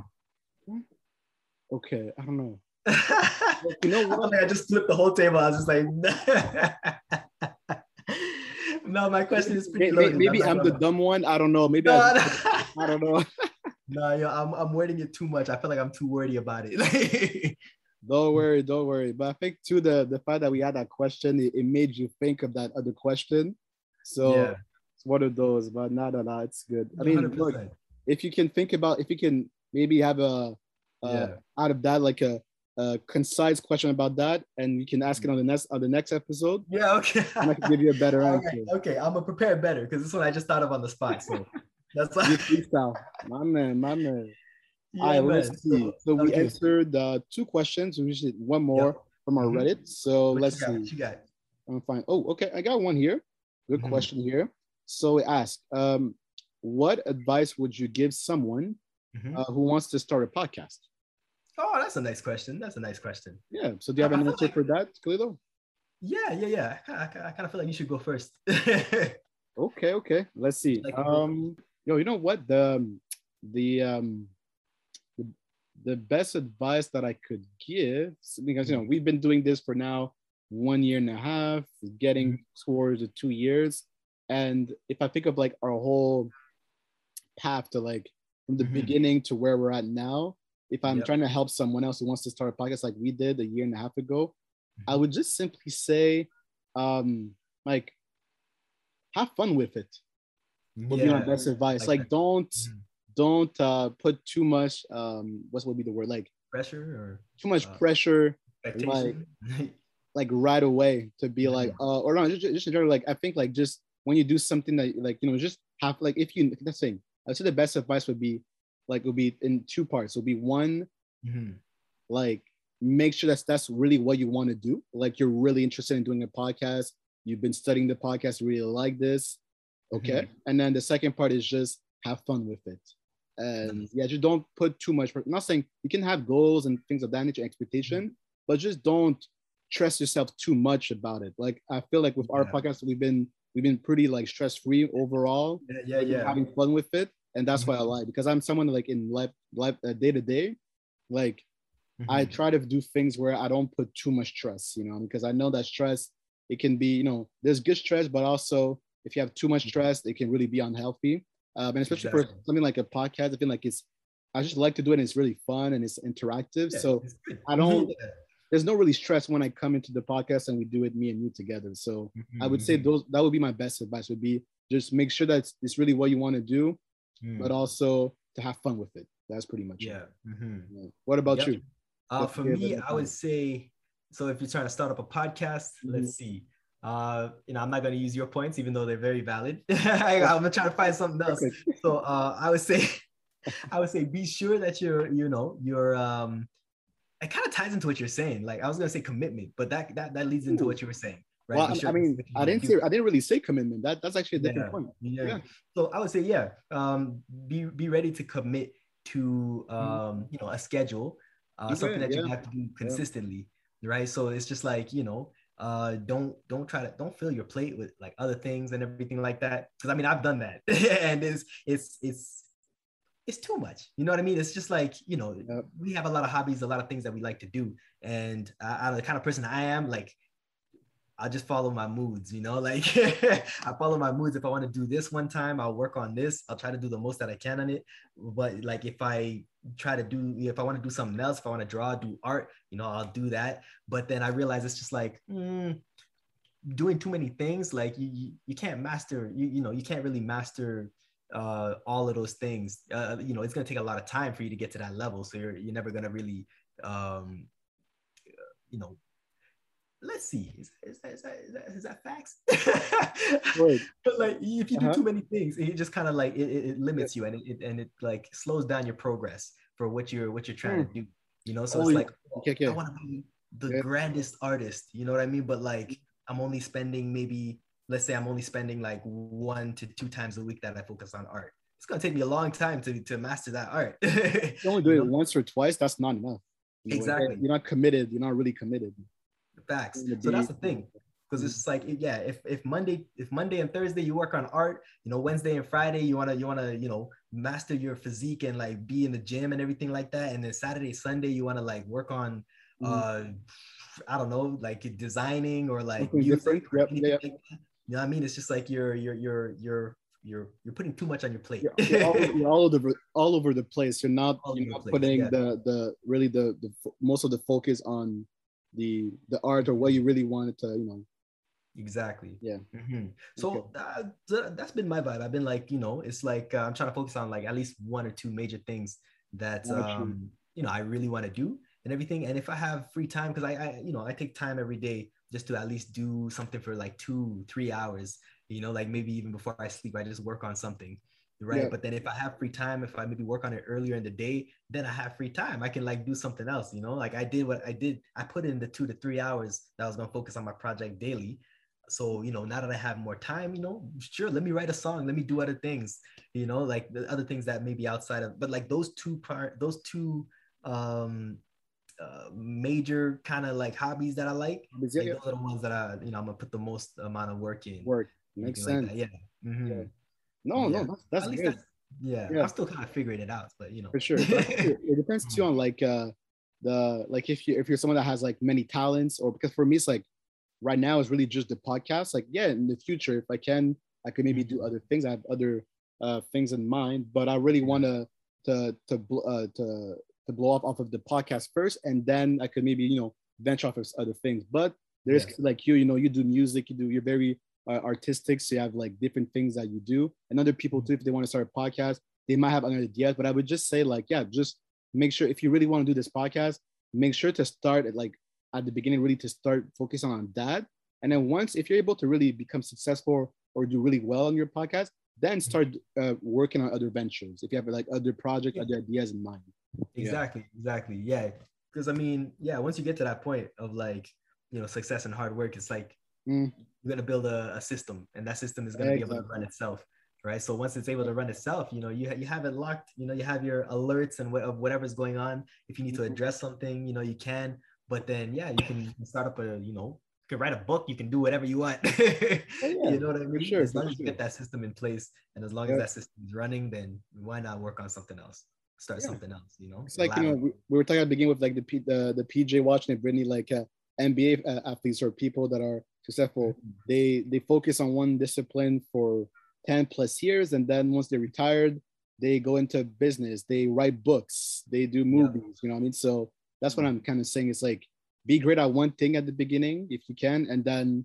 okay I don't know. You know what? I just flipped the whole table. I was just like no my question is pretty maybe, maybe I'm, I'm the dumb one. I don't know. Maybe no, I, no. I don't know. No, yo, I'm I'm wording it too much. I feel like I'm too wordy about it. Don't worry, don't worry. But I think too the the fact that we had that question, it, it made you think of that other question. So yeah. it's one of those, but not a lot. It's good. I mean, look, if you can think about, if you can maybe have a uh, yeah. out of that like a, a, concise question about that, and you can ask it on the next on the next episode. Yeah, okay. And I can give you a better answer. Right, okay, I'm gonna prepare better because this one I just thought of on the spot. So that's like freestyle, my man, my man. Yeah, All right, let's see. So we answered uh, two questions. We just one more yep. from our mm-hmm. Reddit. So what let's see. What you got? I'm fine. Oh, okay. I got one here. Good mm-hmm. question here. So we asked, um, what advice would you give someone mm-hmm. uh, who wants to start a podcast? Oh, that's a nice question. That's a nice question. Yeah. So do you have an answer like, for that, Khalilo? Yeah, yeah, yeah. I, I, I kind of feel like you should go first. okay, okay. Let's see. Like- um, yo, you know what? The the um the, the best advice that I could give because you know we've been doing this for now one year and a half, getting Mm-hmm. towards the two years, and if I think of like our whole path to like from the Mhm. beginning to where we're at now, if I'm Yep. trying to help someone else who wants to start a podcast like we did a year and a half ago, I Mhm. would just simply say, um, like, have fun with it. Would be my Yeah. best advice. like Like, don't Mhm. Don't uh, put too much. Um, what would be the word? Like Pressure or too much Uh, pressure, expectation? like right away to be Mhm. like, uh, or no, just just in general, like I think like just when you do something that like you know just have like if you that's saying I'd say the best advice would be like would be in two parts. It would be one Mhm. like make sure that's that's really what you want to do like you're really interested in doing a podcast you've been studying the podcast really like this okay Mm-hmm. and then the second part is just have fun with it and yeah just don't put too much I'm not saying you can have goals and things of that nature expectation Mm-hmm. but just don't stress yourself too much about it like i feel like with our Yeah. podcast we've been we've been pretty like stress free overall Yeah, yeah, like, yeah. having fun with it and that's why i Mhm. like because i'm someone like in life life uh, day to day like I Mhm. try to do things where I don't put too much stress, you know, because I know that stress, it can be, you know, there's good stress, but also if you have too much stress, it can really be unhealthy. Um, and especially for something like a podcast, I feel like it's, I just like to do it and it's really fun and it's interactive. Yeah, so it's. I don't- there's no really stress when I come into the podcast and we do it, me and you together. So I would say Mhm. those, that would be my best advice would be just make sure that it's, it's really what you want to do, Mhm. but also to have fun with it. That's pretty much yeah. it. Yeah. What about Yep. you? Uh, for me, I would say so. If you're trying to start up a podcast, Mhm. let's see. Uh, you know, I'm not going to use your points, even though they're very valid. I, I'm gonna try to find something else. So, uh, I would say, I would say, be sure that you're, you know, you're. Um, it kind of ties into what you're saying. Like I was gonna say commitment, but that that that leads into Ooh. what you were saying, right? Well, I- sure I mean, I didn't say I didn't really say commitment. That that's actually a different Yeah. point. Yeah. Yeah. So I would say, yeah, um, be be ready to commit to um, you know, a schedule, uh, something that you have to do consistently, right? So it's just like you know, uh, don't don't try to don't fill your plate with like other things and everything like that. Because I mean, I've done that, and it's it's it's it's too much. You know what I mean? It's just like you know, Yep. we have a lot of hobbies, a lot of things that we like to do, and I, I'm the kind of person I am. Like I just follow my moods, you know, like I follow my moods. If I want to do this one time, I'll work on this. I'll try to do the most that I can on it. But like if I try to do, if I want to do something else, if I want to draw, do art, you know, I'll do that. But then I realize it's just like mm, doing too many things. Like you, you, you can't master, you, you know, you can't really master uh, all of those things. Uh, you know, it's gonna take a lot of time for you to get to that level. So you're you're never gonna really, um, you know, let's see is, is, that, is, that, is, that, is that facts Right. but like if you do Uh-huh. too many things it just kind of like it, it, it limits you and it, it and it like slows down your progress for what you're what you're trying to do you know so Oh, it's yeah. like Okay, okay. i want to be the Yeah. grandest artist you know what i mean but like i'm only spending maybe let's say i'm only spending like one to two times a week that i focus on art it's going to take me a long time to, to master that art you only do it once or twice, that's not enough. You know, Exactly. You're not committed. You're not really committed. Facts so that's the thing because it's just like yeah if if monday if monday and thursday you work on art you know wednesday and friday you want to you want to you know master your physique and like be in the gym and everything like that and then saturday sunday you want to like work on Mhm. uh i don't know like designing or like music Yep, yep. like you know what i mean it's just like you're you're you're you're you're you're putting too much on your plate You're, you're all, you're all over all over the place. You're not All you're not putting yeah. the the really the the most of the focus on the the art or what you really wanted to you know. Exactly. Yeah. Mhm. So Okay. uh, that's been my vibe. I've been like, you know, it's like uh, I'm trying to focus on like at least one or two major things that um, you know I really want to do and everything. And if I have free time, because I, I, you know, I take time every day just to at least do something for like two, three hours. You know, like maybe even before I sleep, I just work on something. Right. Yeah. But then if I have free time, if I maybe work on it earlier in the day, then I have free time. I can like do something else, you know, like I did what I did. I put in the two to three hours that I was going to focus on my project daily so you know now that i have more time you know sure let me write a song let me do other things you know like the other things that may be outside of but like those two part those two um uh, major kind of like hobbies that I like, yeah, like, yeah. those are the ones that I, you know, I'm gonna put the most amount of work in. Work makes sense. like. Yeah. Mhm. Yeah. No, Yeah. no, that's, that's At good that's, yeah. Yeah. I'm still kind of figuring it out, but you know, for sure. It depends too on like uh the like if you if you're someone that has like many talents or because for me it's like right now it's really just the podcast. Like yeah, in the future if I can, I could maybe do other things. I have other uh things in mind, but I really want to to to uh, to to blow up off of the podcast first, and then I could maybe you know venture off of other things. But there's Yes. like you, you know, you do music, you do you're very uh, artistic, so you have like different things that you do, and other people too. If they want to start a podcast, they might have other ideas. But I would just say like yeah, just make sure if you really want to do this podcast, make sure to start at like at the beginning, really to start focusing on that. And then once if you're able to really become successful or do really well on your podcast, then start uh, working on other ventures. If you have like other projects, Yeah. other ideas in mind. Yeah. Exactly, exactly. Yeah. Because I mean, yeah, once you get to that point of like, you know, success and hard work, it's like Mm. You're gonna build a, a system and that system is gonna be able to run itself. Right. So once it's able to run itself, you know, you, you have it locked, you know, you have your alerts and wh- whatever's going on. If you need to Mhm. address something, you know, you can. But then yeah, you can start up a, you know, you can write a book, you can do whatever you want. yeah, you know what I mean? sure, as long as you sure. get that system in place and as long Yeah. as that system is running, then why not work on something else? Start Yeah. something else, you know? It's like you know we, we were talking at the beginning with like the P, the the PJ Washington and Brittany like uh, NBA uh, athletes or people that are successful. They they focus on one discipline for ten plus years, and then once they're retired, they go into business. They write books. They do movies. You know what I mean? So that's what I'm kind of saying. It's like be great at one thing at the beginning if you can, and then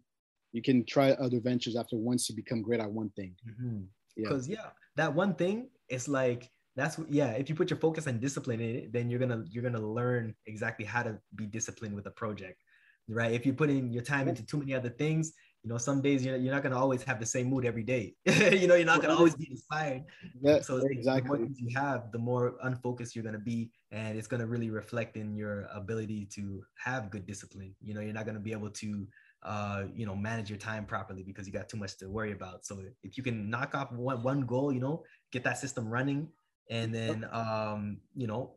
you can try other ventures after once you become great at one thing. Mhm. Yeah. because yeah that one thing is like that's yeah if you put your focus and discipline in it then you're gonna you're gonna learn exactly how to be disciplined with a project right? If you put in your time into too many other things you know some days you're, you're not gonna always have the same mood every day. You know you're not gonna always be inspired. Yeah, so like, the more exactly. things you have the more unfocused you're gonna be and it's gonna really reflect in your ability to have good discipline. You know you're not gonna be able to uh, you know, manage your time properly because you got too much to worry about. So if you can knock off one, one goal, you know, get that system running and then, um, you know,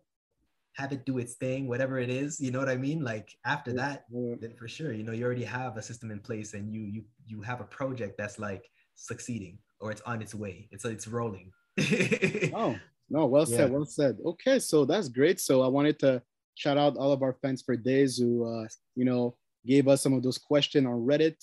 have it do its thing, whatever it is, you know what I mean? Like after that, then for sure, you know, you already have a system in place and you, you, you have a project that's like succeeding or it's on its way. It's, it's rolling. Oh, no, well said, Yeah. well said. Okay, so that's great. So I wanted to shout out all of our fans for days who, uh, you know, gave us some of those questions on Reddit.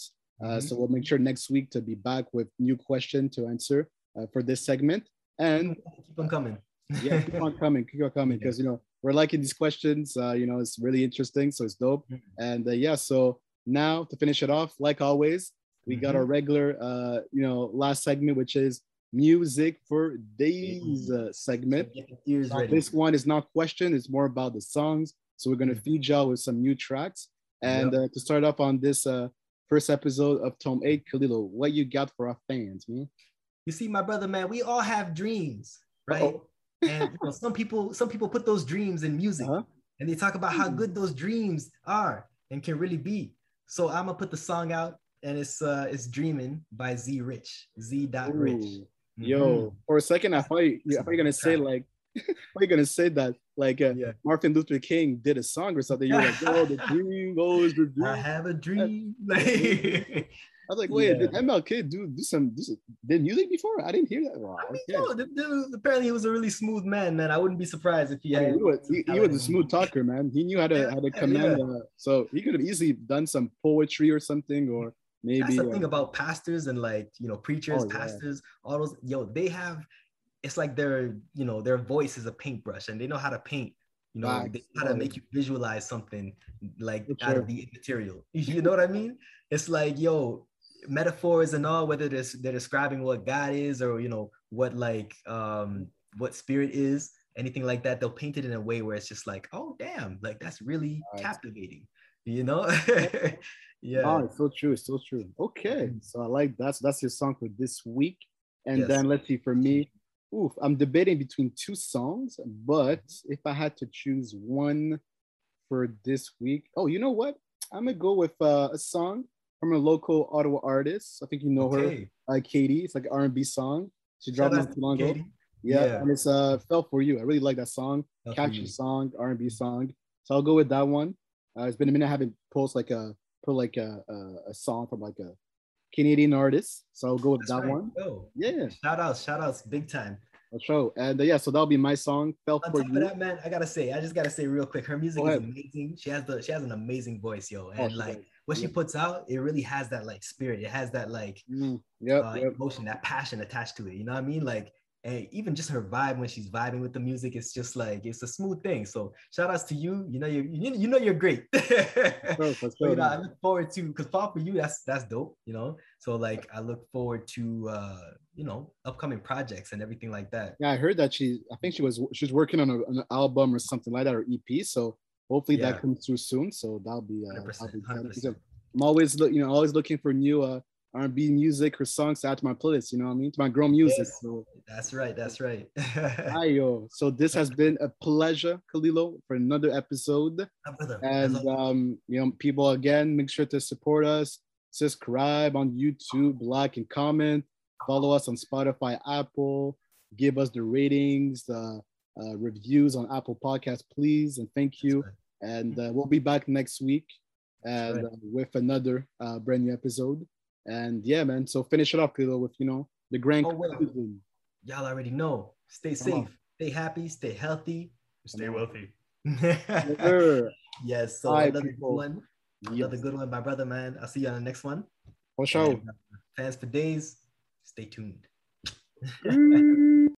Uh, Mhm. So we'll make sure next week to be back with new question to answer uh, for this segment. And keep on coming. yeah, keep on coming, keep on coming, because you know we're liking these questions. Uh, you know, it's really interesting, so it's dope. Mhm. And uh, yeah, so now to finish it off, like always, we got Mhm. our regular, uh, you know, last segment, which is music for days uh, segment. Get the ears ready. this one is not question; it's more about the songs. So we're gonna Mhm. feed y'all with some new tracks. And uh, to start off on this uh, first episode of Tom Eight, Khalilo, what you got for our fans, man? you see my brother man we all have dreams right Uh-oh. And you know, some people some people put those dreams in music Uh-huh. and they talk about how Mm. good those dreams are and can really be so i'm gonna put the song out and it's uh it's dreaming by z rich z dot rich Ooh. Mhm. Yo, for a second, I thought you, I thought you were gonna say like, I thought you were gonna say that like uh, Yeah. Martin Luther King did a song or something. You're like, oh, the dream goes, the dream. i have a dream I was like, wait, Yeah. did MLK do do some do some, did music before? I didn't hear that. Wow, I mean, okay. yo, the dude, apparently he was a really smooth man, man. I wouldn't be surprised if he I mean, had. he, was, he, he was a smooth talker, man. He knew how to how to command. yeah. Uh, so he could have easily done some poetry or something, or maybe. That's the uh, thing about pastors and like you know preachers, Oh, yeah. pastors, all those. Yo, they have. It's like their you know their voice is a paintbrush, and they know how to paint. You know, Facts. they know how to make you visualize something like For out of the material. You know what I mean? It's like yo, metaphors and all. Whether they're, they're describing what God is or you know what like um what spirit is, anything like that, they'll paint it in a way where it's just like, oh damn, like that's really Right. captivating. You know? yeah. Oh, it's so true. It's so true. Okay, so I like that's that's your song for this week. And Yes. then let's see for me. Oof, I'm debating between two songs, but if I had to choose one for this week, oh, you know what? I'm gonna go with uh, a song from a local Ottawa artist. I think you know her, Okay. uh, Katie. It's like R&B song. She dropped not too long to ago. Yeah, Yeah. and it's uh, "Fell for You." I really like that song. Fell Catchy song, R&B song. So I'll go with that one. Uh, it's been a minute I haven't post like a put like a, a, a song from like a Canadian artist. So I'll go with That's that right. one. Yo, Yeah, shout outs, shout outs, big time. Show. And uh, yeah, so that'll be my song. Fell On for top of you. that, man, I gotta say, I just gotta say real quick, her music is amazing. She has the she has an amazing voice, yo, Oh, and she like. What she puts out, it really has that like spirit. It has that like Mm, yep, uh, yep. emotion, that passion attached to it. You know what I mean? Like, and even just her vibe when she's vibing with the music, it's just like it's a smooth thing. So shout outs to you. You know you you, know you're great. Sure, sure, you know, I look forward to because fall for you, that's that's dope, you know. So like I look forward to uh, you know, upcoming projects and everything like that. Yeah, I heard that she. I think she was she was working on, a, on an album or something like that or EP. So hopefully Yeah. that comes through soon. So that'll be. uh, that'll be 100%. I'm always you know, always looking for new uh R&B music or songs to add to my playlist. You know what I mean? To my girl music. Yes. So That's right, that's right. hi yo. So this has been a pleasure, Kalilo, for another episode. And um, you know, people again, make sure to support us, subscribe on YouTube, like and comment, follow us on Spotify, Apple, give us the ratings, the uh, reviews on Apple Podcasts, please, and thank you. right. And uh, we'll be back next week and right. uh, with another uh, brand new episode. And yeah, man. So finish it off, Kilo, with you know the grand. Oh, well. y'all already know. Stay Come on. safe, stay happy, stay healthy, stay wealthy. Sure. yes, so All right, another good people. one. Another Yes. good one, my brother, man. I'll see you on the next one. For sure. And, uh, fans for days, stay tuned.